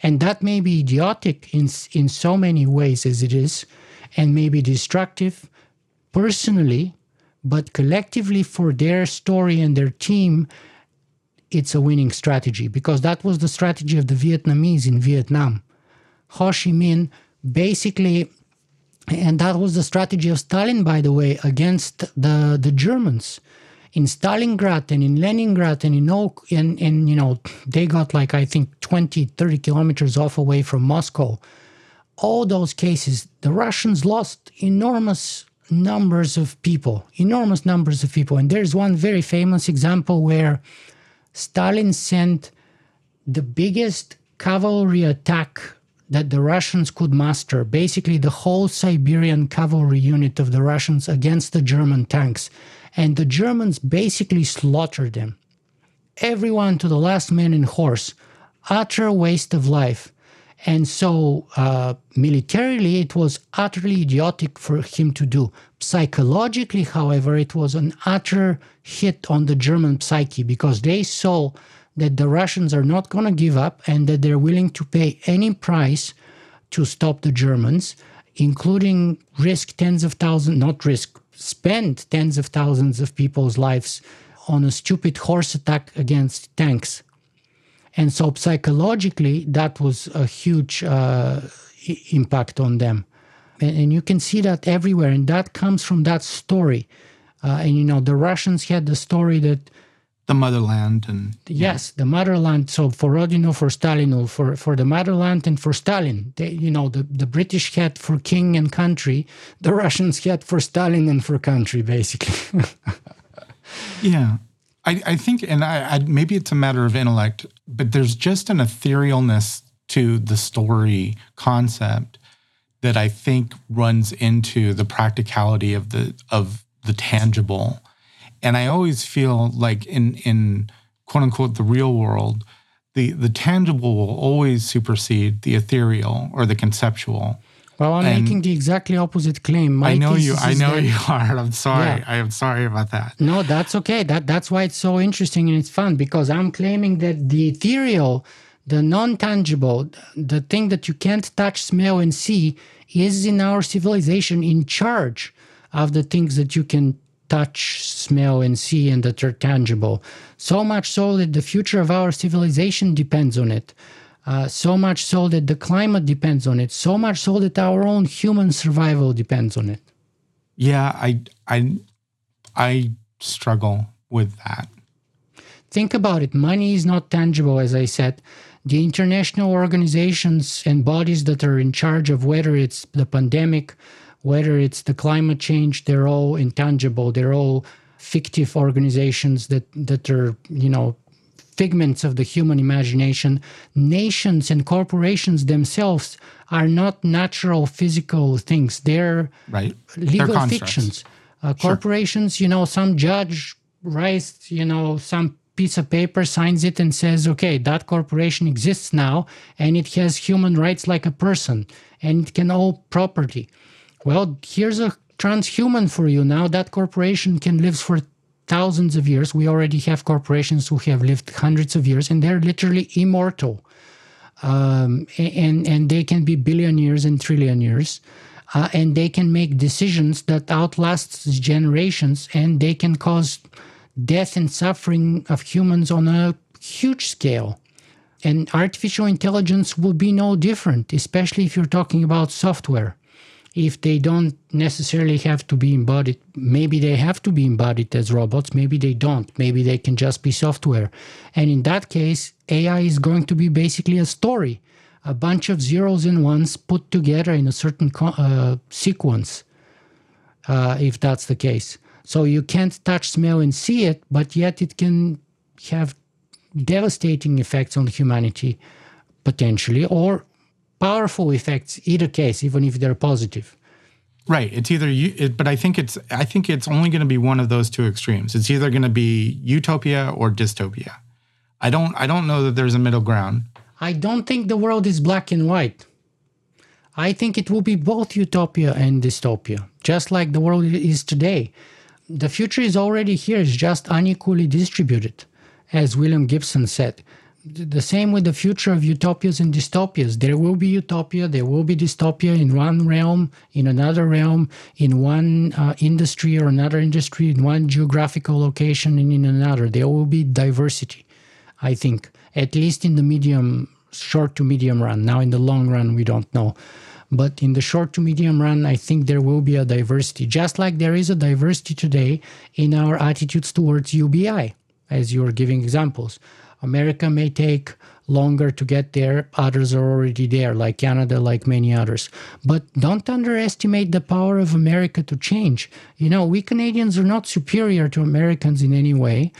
And that may be idiotic in, in so many ways as it is, and may be destructive personally, but collectively for their story and their team, it's a winning strategy because that was the strategy of the Vietnamese in Vietnam. Ho Chi Minh basically, and that was the strategy of Stalin, by the way, against the, the Germans. In Stalingrad and in Leningrad and in all, and, and you know, they got like, I think, 20, 30 kilometers off away from Moscow. All those cases, the Russians lost enormous numbers of people, enormous numbers of people. And there's one very famous example where Stalin sent the biggest cavalry attack that the Russians could muster, basically the whole Siberian cavalry unit of the Russians against the German tanks. And the Germans basically slaughtered them. Everyone to the last man and horse. Utter waste of life. And so, uh, militarily, it was utterly idiotic for him to do. Psychologically, however, it was an utter hit on the German psyche because they saw that the Russians are not going to give up and that they're willing to pay any price to stop the Germans, including risk tens of thousands, not risk, spend tens of thousands of people's lives on a stupid horse attack against tanks. And so psychologically, that was a huge uh, impact on them. And, and, you can see that everywhere. And that comes from that story. Uh, and, you know, the Russians had the story that. The motherland and. Yes, the motherland. So for Rodino, for Stalin, for, for the motherland and for Stalin, they, you know, the, the British had for king and country, the Russians had for Stalin and for country, basically. yeah. I, I think, and I, I, maybe it's a matter of intellect, but there's just an etherealness to the story concept that I think runs into the practicality of the of the tangible. And I always feel like in in quote unquote the real world, the the tangible will always supersede the ethereal or the conceptual. Well, I'm and making the exactly opposite claim. My I know you. I know that, you are. I'm sorry. Yeah. I am sorry about that. No, that's okay. That that's why it's so interesting and it's fun because I'm claiming that the ethereal, the non-tangible, the thing that you can't touch, smell, and see, is in our civilization in charge of the things that you can touch, smell, and see, and that are tangible. So much so that the future of our civilization depends on it. Uh, so much so that the climate depends on it. So much so that our own human survival depends on it. Yeah, I I I struggle with that. Think about it. Money is not tangible, as I said. The international organizations and bodies that are in charge of whether it's the pandemic, whether it's the climate change, they're all intangible. They're all fictive organizations that that are, you know, figments of the human imagination. Nations and corporations themselves are not natural physical things. They're right. legal They're fictions. Uh, corporations, sure. you know, some judge writes, you know, some piece of paper, signs it, and says, okay, that corporation exists now and it has human rights like a person and it can own property. Well, here's a transhuman for you now. That corporation can live for thousands of years. We already have corporations who have lived hundreds of years, and they're literally immortal. Um, and and they can be billionaires and trillionaires, uh, and they can make decisions that outlast generations, and they can cause death and suffering of humans on a huge scale. And artificial intelligence will be no different, especially if you're talking about software if they don't necessarily have to be embodied, maybe they have to be embodied as robots, maybe they don't, maybe they can just be software. And in that case, AI is going to be basically a story, a bunch of zeros and ones put together in a certain uh, sequence, uh, if that's the case. So you can't touch, smell, and see it, but yet it can have devastating effects on humanity potentially, or powerful effects, either case, even if they're positive. Right. It's either you, it, but I think it's I think it's only going to be one of those two extremes. It's either going to be utopia or dystopia. I don't I don't know that there's a middle ground. I don't think the world is black and white. I think it will be both utopia and dystopia, just like the world is today. The future is already here, it's just unequally distributed, as William Gibson said. The same with the future of utopias and dystopias. There will be utopia, there will be dystopia in one realm, in another realm, in one uh, industry or another industry, in one geographical location and in another. There will be diversity, I think, at least in the medium, short to medium run. Now, in the long run, we don't know. But in the short to medium run, I think there will be a diversity, just like there is a diversity today in our attitudes towards UBI, as you are giving examples. America may take longer to get there, others are already there, like Canada, like many others. But don't underestimate the power of America to change. You know, we Canadians are not superior to Americans in any way.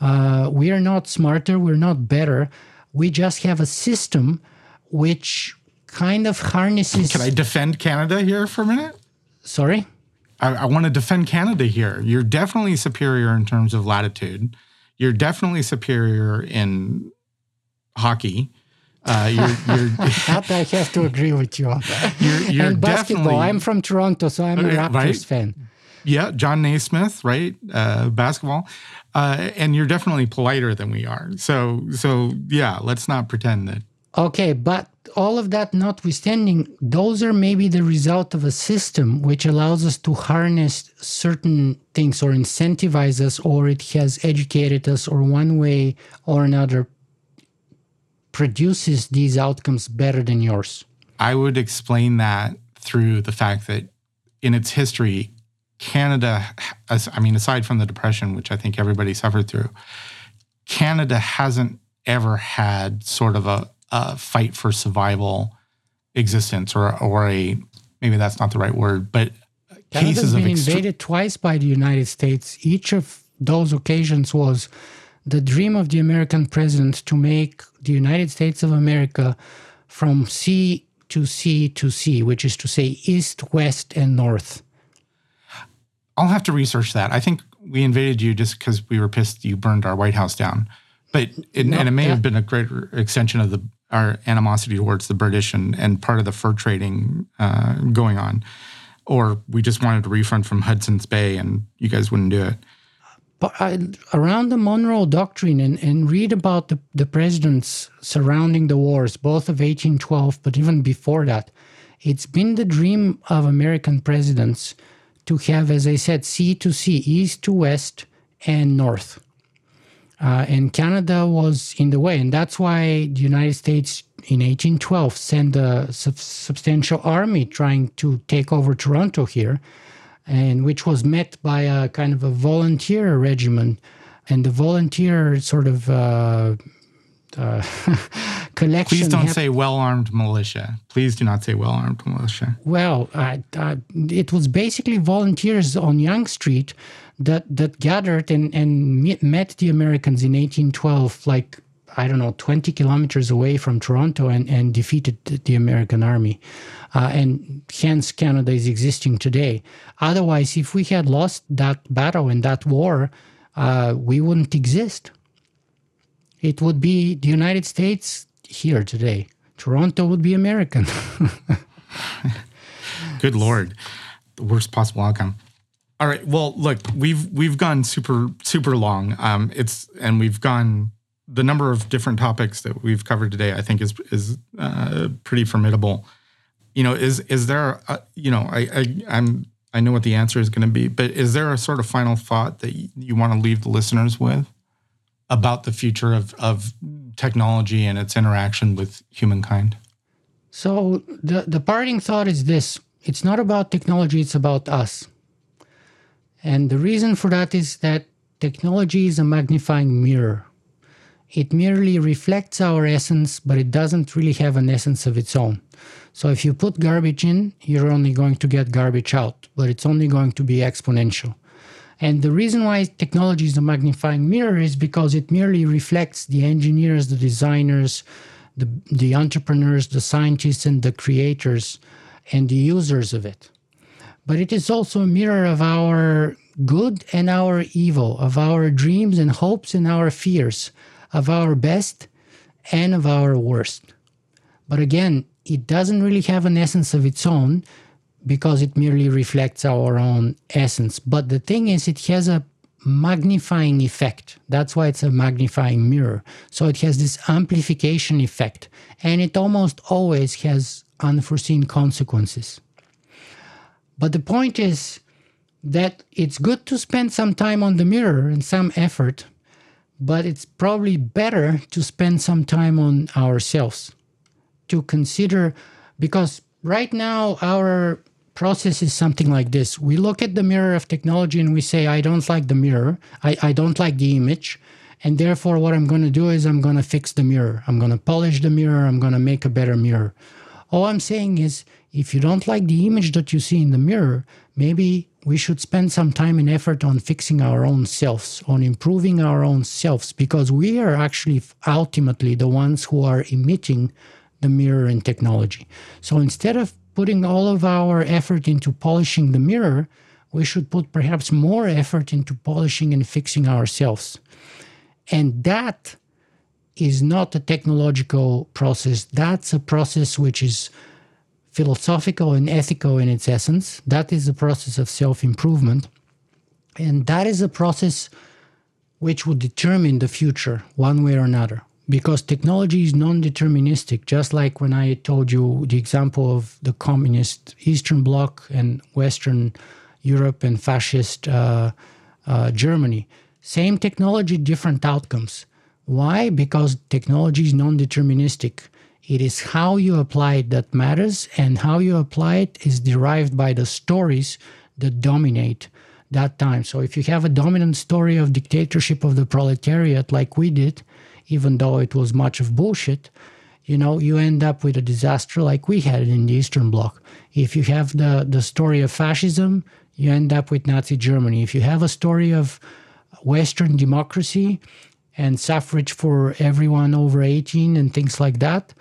Uh, we are not smarter, we're not better. We just have a system which kind of harnesses. Can I defend Canada here for a minute? Sorry? I, I want to defend Canada here. You're definitely superior in terms of latitude. You're definitely superior in hockey. Uh, you're, you're that I have to agree with you on that. You're, you're and basketball. I'm from Toronto, so I'm a Raptors right? fan. Yeah, John Naismith, right? Uh, basketball, uh, and you're definitely politer than we are. So, so yeah, let's not pretend that. Okay, but all of that notwithstanding, those are maybe the result of a system which allows us to harness certain things or incentivize us, or it has educated us, or one way or another produces these outcomes better than yours. I would explain that through the fact that in its history, Canada, I mean, aside from the Depression, which I think everybody suffered through, Canada hasn't ever had sort of a a fight for survival existence or or a maybe that's not the right word, but Canada's cases been of extre- invaded twice by the United States. Each of those occasions was the dream of the American president to make the United States of America from sea to sea to sea, which is to say east, west, and north. I'll have to research that. I think we invaded you just because we were pissed you burned our White House down. But it, no, and it may have been a greater extension of the our animosity towards the British and, and part of the fur trading uh, going on. Or we just wanted a refund from Hudson's Bay and you guys wouldn't do it. But I, around the Monroe Doctrine and, and read about the, the presidents surrounding the wars, both of 1812, but even before that, it's been the dream of American presidents to have, as I said, sea to sea, east to west, and north. Uh, and Canada was in the way. And that's why the United States in 1812 sent a sub- substantial army trying to take over Toronto here, and which was met by a kind of a volunteer regiment. And the volunteer sort of uh, uh, collection. Please don't say well armed militia. Please do not say well armed militia. Well, it was basically volunteers on Yonge Street that that gathered and and met the Americans in 1812, like I don't know, 20 kilometers away from Toronto, and and defeated the American army, uh, and hence Canada is existing today. Otherwise, if we had lost that battle and that war, uh, we wouldn't exist. It would be the United States here today. Toronto would be American. Good lord, the worst possible outcome. All right. Well, look, we've we've gone super super long. Um, it's and we've gone the number of different topics that we've covered today. I think is is uh, pretty formidable. You know, is is there? A, you know, I, I I'm I know what the answer is going to be, but is there a sort of final thought that you, you want to leave the listeners with about the future of of technology and its interaction with humankind? So the the parting thought is this: it's not about technology; it's about us and the reason for that is that technology is a magnifying mirror. It merely reflects our essence, but it doesn't really have an essence of its own. So if you put garbage in, you're only going to get garbage out, but it's only going to be exponential. And the reason why technology is a magnifying mirror is because it merely reflects the engineers, the designers, the, the entrepreneurs, the scientists, and the creators and the users of it. But it is also a mirror of our good and our evil, of our dreams and hopes and our fears, of our best and of our worst. But again, it doesn't really have an essence of its own because it merely reflects our own essence. But the thing is, it has a magnifying effect. That's why it's a magnifying mirror. So it has this amplification effect, and it almost always has unforeseen consequences. But the point is that it's good to spend some time on the mirror and some effort, but it's probably better to spend some time on ourselves to consider because right now our process is something like this. We look at the mirror of technology and we say i don't like the mirror. I, I don't like the image. And therefore what i'm going to do is i'm going to fix the mirror. I'm going to polish the mirror. I'm going to make a better mirror. All i'm saying is if you don't like the image that you see in the mirror maybe we should spend some time and effort on fixing our own selves on improving our own selves because we are actually ultimately the ones who are emitting the mirror in technology. So instead of putting all of our effort into polishing the mirror, we should put perhaps more effort into polishing and fixing ourselves. And that is not a technological process. That's a process which is philosophical and ethical in its essence. That is a process of self improvement. And that is a process which would determine the future one way or another. Because technology is non-deterministic just like when i told you the example of the communist eastern bloc and western europe and fascist uh, uh, germany. Same technology different outcomes. Why? Because technology is non-deterministic it is how you apply it that matters and how you apply it is derived by the stories that dominate that time so if you have a dominant story of dictatorship of the proletariat like we did even though it was much of bullshit, you know, you end up with a disaster like we had in the Eastern Bloc. If you have the, the story of fascism, you end up with Nazi Germany. If you have a story of Western democracy and suffrage for everyone over 18 and things like that,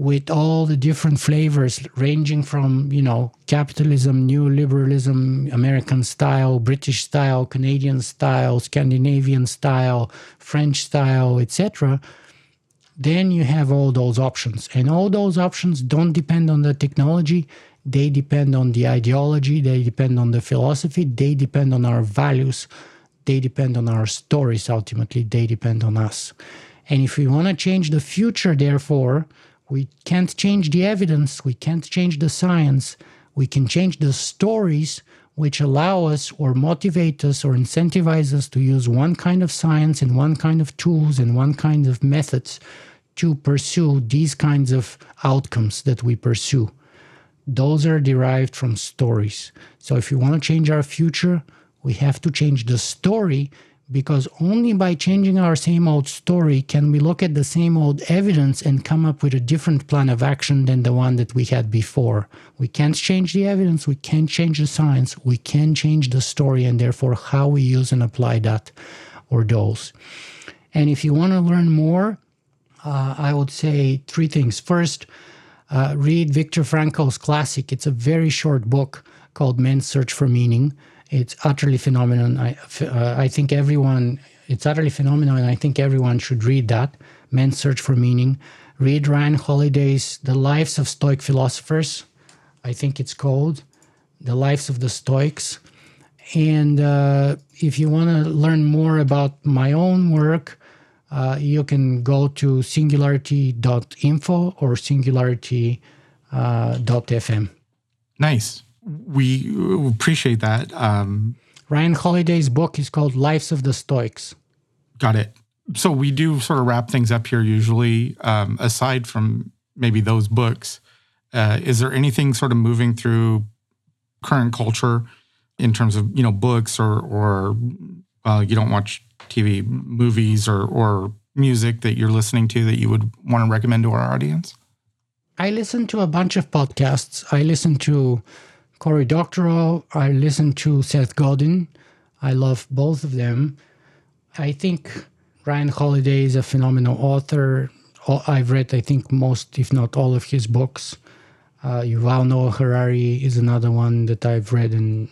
with all the different flavors ranging from you know capitalism neoliberalism american style british style canadian style scandinavian style french style etc then you have all those options. And all those options don't depend on the technology. They depend on the ideology. They depend on the philosophy. They depend on our values. They depend on our stories ultimately. They depend on us. And if we want to change the future therefore we can't change the evidence, we can't change the science, we can change the stories which allow us or motivate us or incentivize us to use one kind of science and one kind of tools and one kind of methods to pursue these kinds of outcomes that we pursue. Those are derived from stories. So if you want to change our future, we have to change the story because only by changing our same old story can we look at the same old evidence and come up with a different plan of action than the one that we had before. We can't change the evidence, we can't change the science, we can change the story and therefore how we use and apply that or those. And if you want to learn more, uh, I would say three things. First, uh, read Viktor Frankl's classic. It's a very short book called Man's Search for Meaning it's utterly phenomenal. I, uh, I think everyone, it's utterly phenomenal, and I think everyone should read that. Man's Search for Meaning. Read Ryan Holiday's The Lives of Stoic Philosophers. I think it's called The Lives of the Stoics. And uh, if you want to learn more about my own work, uh, you can go to singularity.info or singularity.fm. Uh, nice we appreciate that. Um, Ryan Holiday's book is called Lives of the Stoics. Got it. So we do sort of wrap things up here usually. Um, aside from maybe those books, uh, is there anything sort of moving through current culture in terms of you know books or or uh, you don't watch TV, movies, or or music that you're listening to that you would want to recommend to our audience? I listen to a bunch of podcasts. I listen to Cory Doctorow. I listen to Seth Godin. I love both of them. I think Ryan Holiday is a phenomenal author. I've read, I think, most, if not all, of his books. Uh, Yuval Noah Harari is another one that I've read in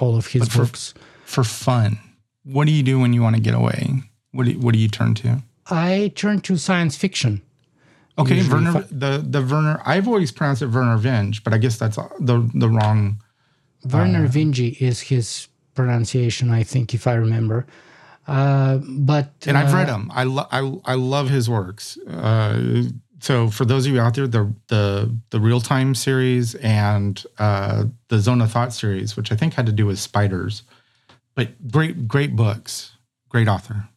all of his But for- books. For fun, what do you do when you want to get away? What do you, what do you turn to? I turn to science fiction. Okay, Werner. fi- the the Werner. I've always pronounced it Werner Vinge, but I guess that's the the wrong. Werner Vinge is his pronunciation, I think, if I remember. Uh, but And I've uh, read him. I lo- I I love his works. Uh, so for those of you out there, the the the real time series and uh, the Zone of Thought series, which I think had to do with spiders, but great great books, great author.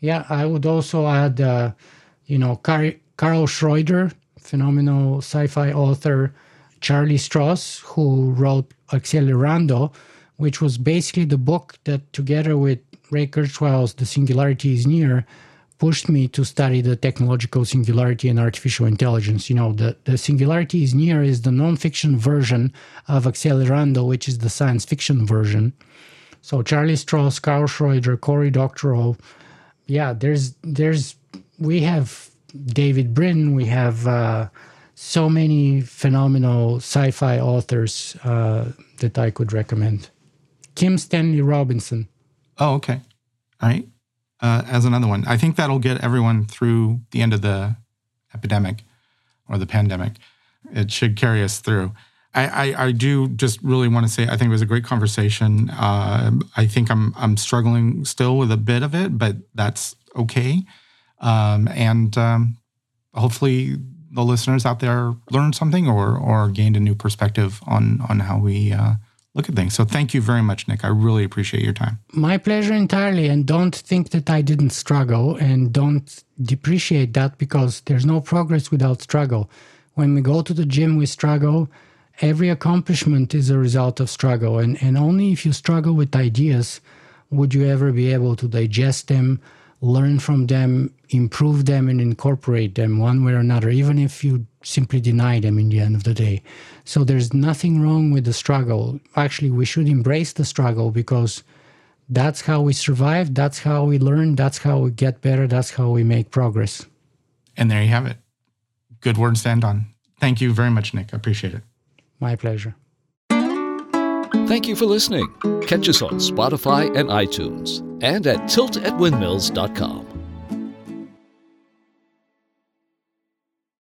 Yeah, I would also add, uh, you know, Car- Karl Schroeder, phenomenal sci-fi author, Charlie Stross, who wrote Accelerando, which was basically the book that, together with Ray Kurzweil's *The Singularity Is Near*, pushed me to study the technological singularity and artificial intelligence. You know, the, the singularity is near is the nonfiction version of Accelerando, which is the science fiction version. So Charlie Stross, Karl Schroeder, Cory Doctorow, yeah, there's there's we have David Brin, we have uh, so many phenomenal sci-fi authors uh, that I could recommend. Kim Stanley Robinson. Oh, okay. All right. Uh, as another one, I think that'll get everyone through the end of the epidemic or the pandemic. It should carry us through. I, I, I do just really want to say I think it was a great conversation. Uh, I think I'm I'm struggling still with a bit of it, but that's okay. Um, and um, hopefully the listeners out there learned something or or gained a new perspective on on how we uh, look at things. So thank you very much, Nick. I really appreciate your time. My pleasure entirely, and don't think that I didn't struggle, and don't depreciate that because there's no progress without struggle. When we go to the gym, we struggle. Every accomplishment is a result of struggle, and, and only if you struggle with ideas would you ever be able to digest them, learn from them, improve them, and incorporate them one way or another, even if you simply deny them in the end of the day. So there's nothing wrong with the struggle. Actually, we should embrace the struggle because that's how we survive, that's how we learn, that's how we get better, that's how we make progress. And there you have it. Good words to end on. Thank you very much, Nick. I appreciate it. My pleasure. Thank you for listening. Catch us on Spotify and iTunes and at tiltatwindmills.com.